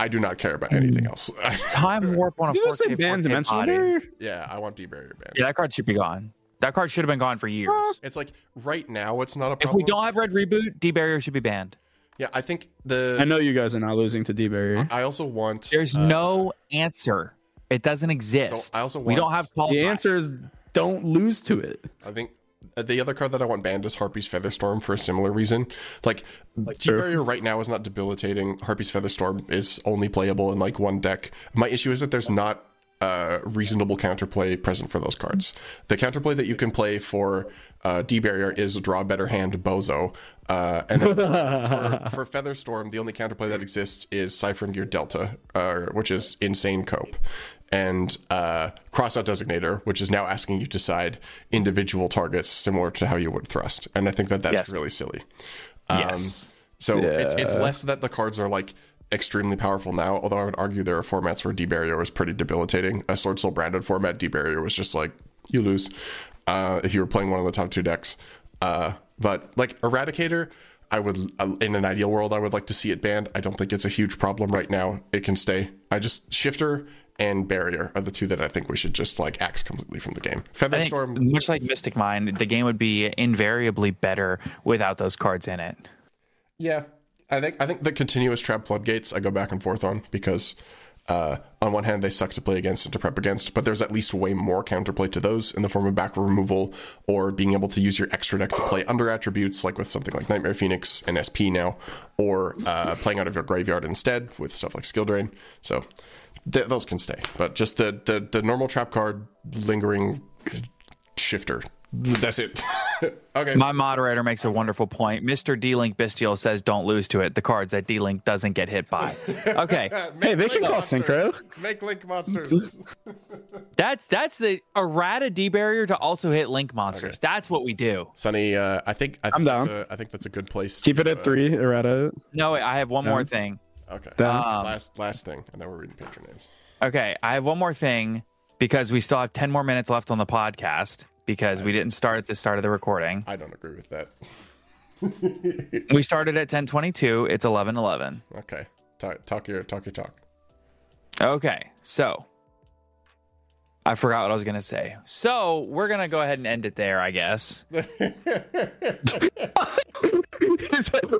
I do not care about anything else. Time warp on a Did 4K, say ban 4K dimensional body. barrier? yeah, I want D Barrier ban. Yeah, that card should be gone. That card should have been gone for years. It's like right now it's not a problem. If we don't have red reboot, D barrier should be banned. yeah, I think the I know you guys are not losing to D barrier. I also want There's uh, no answer. It doesn't exist. I also we don't want- have qualified. The answer is don't lose to it. I think uh, the other card that I want banned is Harpy's Featherstorm for a similar reason. Like, T Barrier right now is not debilitating. Harpy's Featherstorm is only playable in like one deck. My issue is that there's not uh, reasonable counterplay present for those cards. The counterplay that you can play for uh, D Barrier is draw better hand, Bozo. Uh, and then for, for Featherstorm, the only counterplay that exists is Ciphering Gear Delta, uh, which is insane cope. And uh, Crossout Designator, which is now asking you to decide individual targets similar to how you would thrust. And I think that that's Yes. really silly. Um, Yes. So it's, it's less that the cards are like extremely powerful now, although I would argue there are formats where D Barrier was pretty debilitating. A Sword Soul branded format, D Barrier was just like, you lose uh, if you were playing one of the top two decks. Uh, but like Eradicator, I would uh, in an ideal world I would like to see it banned. I don't think it's a huge problem right now. It can stay. I just Shifter and Barrier are the two that I think we should just like axe completely from the game. Think, Featherstorm, much like Mystic Mine, the game would be invariably better without those cards in it. yeah, I think I think the continuous trap floodgates I go back and forth on because uh, on one hand they suck to play against and to prep against, but there's at least way more counterplay to those in the form of back removal or being able to use your extra deck to play under attributes like with something like Nightmare Phoenix and SP now, or uh, playing out of your graveyard instead with stuff like Skill Drain. So th- those can stay, but just the, the the normal trap card lingering shifter. That's it. okay. My moderator makes a wonderful point. Mr. D-Link Bystial says don't lose to it. The cards that D-Link doesn't get hit by. Okay. Hey, they can call synchro. Make link monsters. That's that's the errata D barrier to also hit link monsters. That's what we do. Sonny, uh, I think I think I'm that's down. A, I think that's a good place. Keep it at uh, three. Errata. No, wait, I have one more thing. Okay. Down. Um, last last thing, and then we're reading patron names. Okay, I have one more thing because we still have 10 more minutes left on the podcast because we didn't start at the start of the recording. I don't agree with that. We started at 10:22. It's 11:11. Okay. Talk, talk your talk your talk. Okay, so I forgot what I was gonna say. So we're gonna go ahead and end it there, I guess.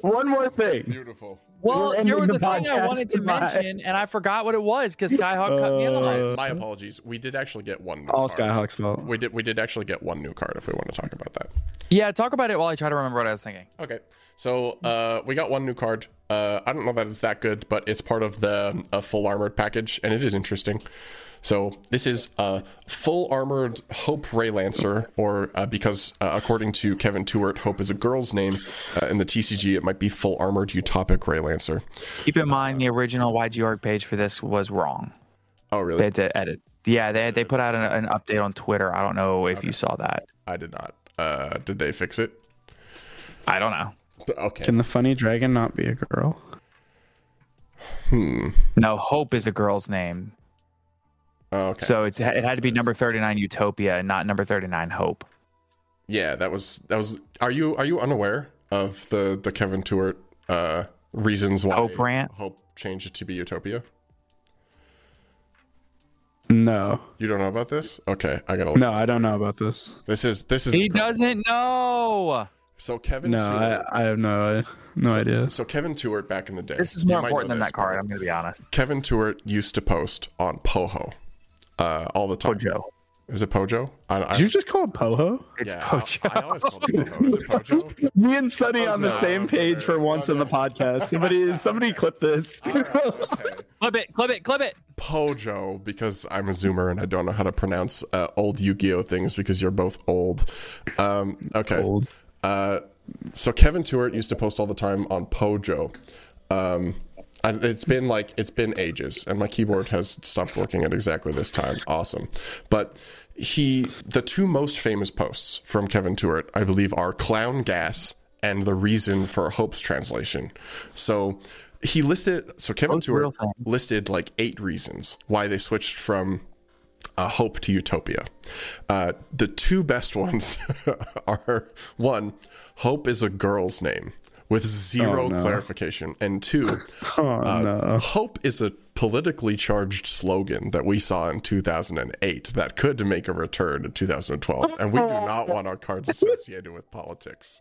One more thing. Beautiful. Well, there was a the thing I wanted to goodbye. mention, and I forgot what it was because Skyhawk cut me Uh, off. My apologies. We did actually get one. New All card. Skyhawk's fault. We did we did actually get one new card. If we want to talk about that. Yeah, talk about it while I try to remember what I was thinking. Okay. So uh, we got one new card. Uh, I don't know that it's that good, but it's part of the uh, full armored package, and it is interesting. So this is a full armored Hope Ray Lancer, or uh, because uh, according to Kevin Tewart, Hope is a girl's name uh, in the TCG. It might be full armored Utopic Ray Lancer. Keep in mind the original YG org page for this was wrong. Oh, really? They had to edit. Yeah, they they put out an, an update on Twitter. I don't know if you saw that. I did not. Uh, did they fix it? I don't know. Okay. Can the funny dragon not be a girl? Hmm. No, Hope is a girl's name, Oh, okay. so it's, it had to be number thirty nine Utopia, and not number thirty nine Hope. Yeah, that was that was. Are you are you unaware of the the Kevin Tewart uh, reasons why Hope rant? Hope changed it to be Utopia? No. You don't know about this? Okay, I gotta. Look. No, I don't know about this. This is this is. He incredible. doesn't know. So Kevin. No, Tewart, I, I have no no so, idea. So Kevin Tewart back in the day. This is more important than this, that card. I'm going to be honest. Kevin Tewart used to post on Poho, uh, all the time. Pojo. Is it Pojo? I, I, Did you just call it Poho? It's yeah, Pojo. I, I always called it Poho. Is it Pojo? Me and Sonny on the same page for once in the podcast. Somebody somebody clip this. Okay. Clip it, clip it, clip it. Pojo because I'm a zoomer and I don't know how to pronounce uh, old Yu-Gi-Oh things because you're both old. Um, okay. Old. Uh, so Kevin Tewart used to post all the time on Pojo. Um, and it's been like it's been ages, and my keyboard has stopped working at exactly this time. Awesome, but he the two most famous posts from Kevin Tewart, I believe, are "Clown Gas" and "The Reason for Hope's Translation." So he listed so Kevin Those real Tewart things. listed like eight reasons why they switched from uh, Hope to Utopia. Uh, the two best ones are one, Hope is a girl's name with zero Oh, no. clarification, and two, Oh uh, no. Hope is a politically charged slogan that we saw in 2008 that could make a return in 2012, and we do not want our cards associated with politics.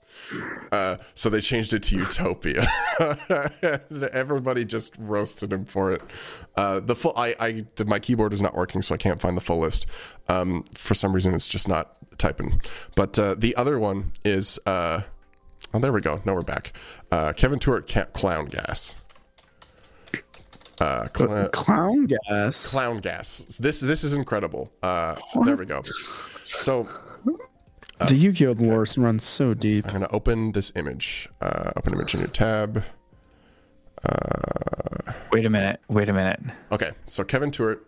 Uh, so they changed it to Utopia. Everybody just roasted him for it. Uh, the full, I, I, the, my keyboard is not working, so I can't find the full list. Um, for some reason, it's just not typing. But uh, the other one is, uh, oh, there we go. Now we're back. Uh, Kevin Tewart, ca- clown gas. Uh, cl- Clown gas. clown gas. This this is incredible. Uh, there we go. So the Yu-Gi-Oh lore runs so deep. I'm gonna open this image. Uh, open image in your tab. Uh, Wait a minute. Wait a minute. okay, so Kevin Tewart.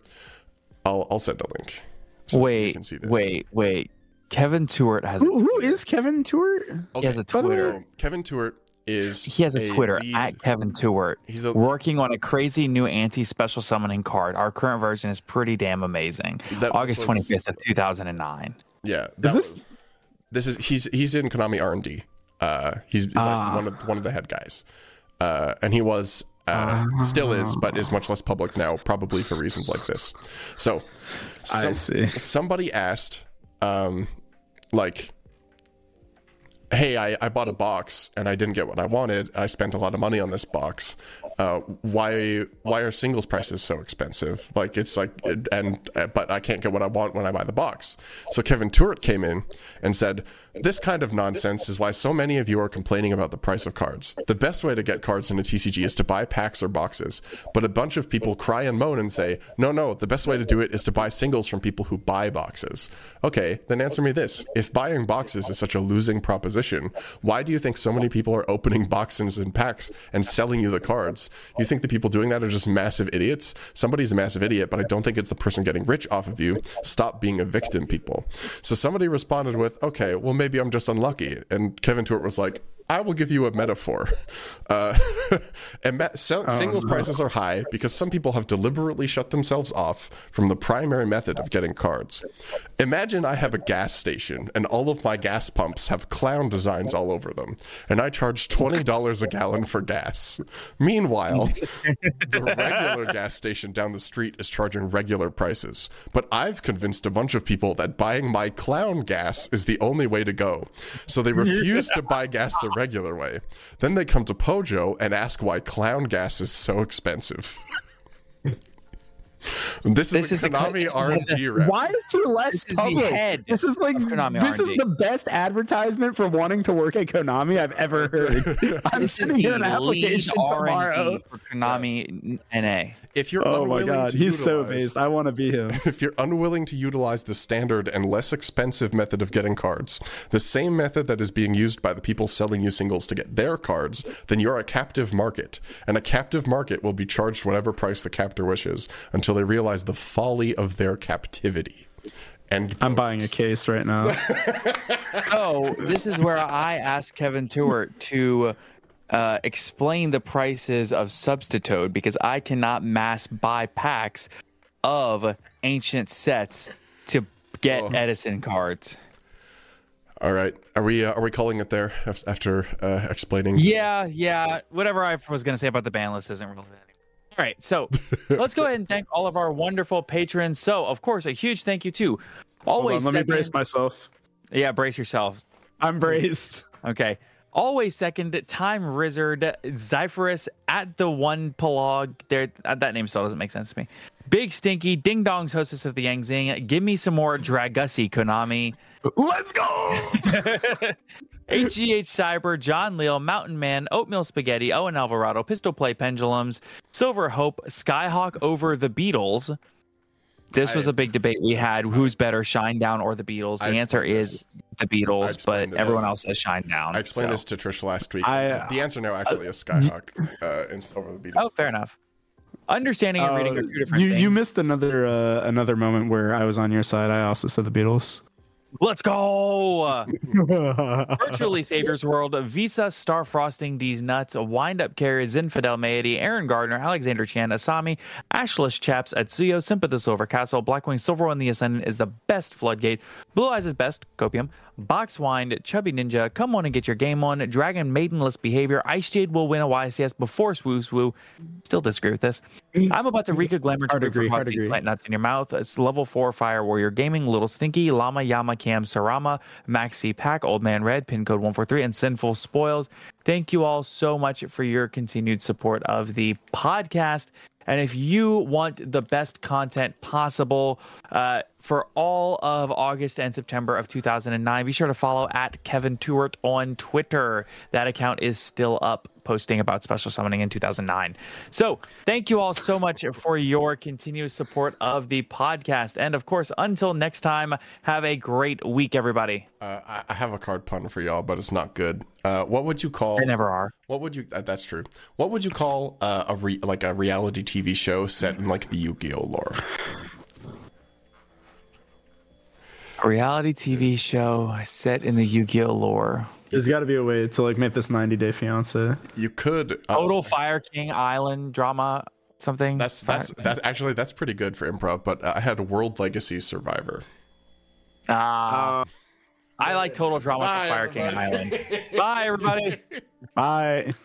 I'll I'll send a link. so you wait, can see this. wait, wait. Kevin Tewart has. A, Who, who is Kevin Tewart? Okay, he has a by the way- Twitter. So Kevin Tewart is He has a Twitter lead- at Kevin Tewart. He's a- working on a crazy new anti-special summoning card. Our current version is pretty damn amazing. That- August this twenty was- fifth of two thousand and nine. Yeah, that this- was this is he's he's in Konami R and D. Uh, he's like Ah. one of one of the head guys, uh, and he was uh, still is, but is much less public now, probably for reasons like this. So, I see. Somebody asked, um, like, hey, I, I bought a box and I didn't get what I wanted. I spent a lot of money on this box. Uh, why why are singles prices so expensive? Like it's like and uh, but I can't get what I want when I buy the box. So Kevin Tewart came in and said, "This kind of nonsense is why so many of you are complaining about the price of cards. The best way to get cards in a TCG is to buy packs or boxes. But a bunch of people cry and moan and say, "No, no, the best way to do it is to buy singles from people who buy boxes." Okay, then answer me this. If buying boxes is such a losing proposition, why do you think so many people are opening boxes and packs and selling you the cards? You think the people doing that are just massive idiots? Somebody's a massive idiot, but I don't think it's the person getting rich off of you. Stop being a victim, people. So somebody responded with, okay, well, maybe I'm just unlucky. And Kevin Tewart was like, I will give you a metaphor. Uh, and ma- sell- singles prices are high because some people have deliberately shut themselves off from the primary method of getting cards. Imagine I have a gas station and all of my gas pumps have clown designs all over them, and I charge $20 a gallon for gas. Meanwhile, the regular gas station down the street is charging regular prices. But I've convinced a bunch of people that buying my clown gas is the only way to go. So they refuse to buy gas the regular way. Then they come to Pojo and ask why clown gas is so expensive. this is This a is the- Konami this R&D rep. Why is he less This is the public? head this is like Konami this is R&D. the best advertisement for wanting to work at Konami I've ever heard. I'm This is sending you an the lead application tomorrow. R&D for Konami NA. If you're Oh my unwilling god, to he's so utilize- based. I want to be him. if you're unwilling to utilize the standard and less expensive method of getting cards, the same method that is being used by the people selling you singles to get their cards, then you're a captive market. And a captive market will be charged whatever price the captor wishes until they realize the folly of their captivity. And I'm buying a case right now. So this is where I asked Kevin Stewart to uh, explain the prices of Substitute because I cannot mass buy packs of ancient sets to get Edison cards. All right, are we uh, are we calling it there after uh, explaining? Yeah, yeah. Whatever I was going to say about the ban list isn't relevant. Anymore. All right, so let's go ahead and thank all of our wonderful patrons. So, of course, a huge thank you to Hold always. on, let me brace myself. Yeah, brace yourself. I'm braced. Okay. Always second, Time Rizzard, Zyphorus at the one Pelog. There, uh, that name still doesn't make sense to me. Big Stinky, Ding Dong's hostess of the Yang Zing. Give me some more Dragussi, Konami. Let's go. HGH Cyber, John Leal, Mountain Man, Oatmeal Spaghetti, Owen Alvarado, Pistol Play Pendulums, Silver Hope, Skyhawk over the Beatles. This was a big debate we had. Who's better, Shinedown or the Beatles? The answer explained is the Beatles, but explained this. everyone else says Shinedown. I explained so- this to Trish last week. I- the answer now actually is Skyhawk uh, inst- over the Beatles. Oh, fair enough. Understanding and reading are two different Uh, you things. you missed another uh, another moment where I was on your side. I also said the Beatles. Let's go. Virtually Saviors World, Visa, Star Frosting, These Nuts, Wind Up Carriers, Infidel Maity, Aaron Gardner, Alexander Chan, Asami, Ashless Chaps, Atsuyo, the Silver Castle, Blackwing Silver One, The Ascendant is the best Floodgate, Blue Eyes is best, Copium, Box Wind, Chubby Ninja, Come On and Get Your Game On, Dragon Maidenless Behavior, Ice Jade will win a YCS before Swoo Swoo. Still disagree with this. I'm about to Rika Glamour Hard to agree, these agree. light nuts in your mouth. It's level four Fire Warrior Gaming, Little Stinky, Llama Yama Cam Sarama, Maxi Pack, Old Man Red, pin code 143, and Sinful Spoils. Thank you all so much for your continued support of the podcast. And if you want the best content possible uh, for all of August and September of 2009, be sure to follow at Kevin Tewart on Twitter. That account is still up, posting about special summoning in 2009. So thank you all so much for your continuous support of the podcast. And of course, until next time, have a great week, everybody. Uh, I, have a card pun for y'all, but it's not good. Uh, what would you call? They never are. What would you? Uh, that's true. What would you call uh, a re, like a reality TV show set in like the Yu-Gi-Oh lore? A reality TV show set in the Yu-Gi-Oh lore. There's got to be a way to like make this 90 Day Fiance. You could. uh, Total Fire King Island drama, something. That's that's that actually that's pretty good for improv. But uh, I had World Legacy Survivor. Ah, I like total drama Bye, for Fire King. Island. Bye, everybody. Bye.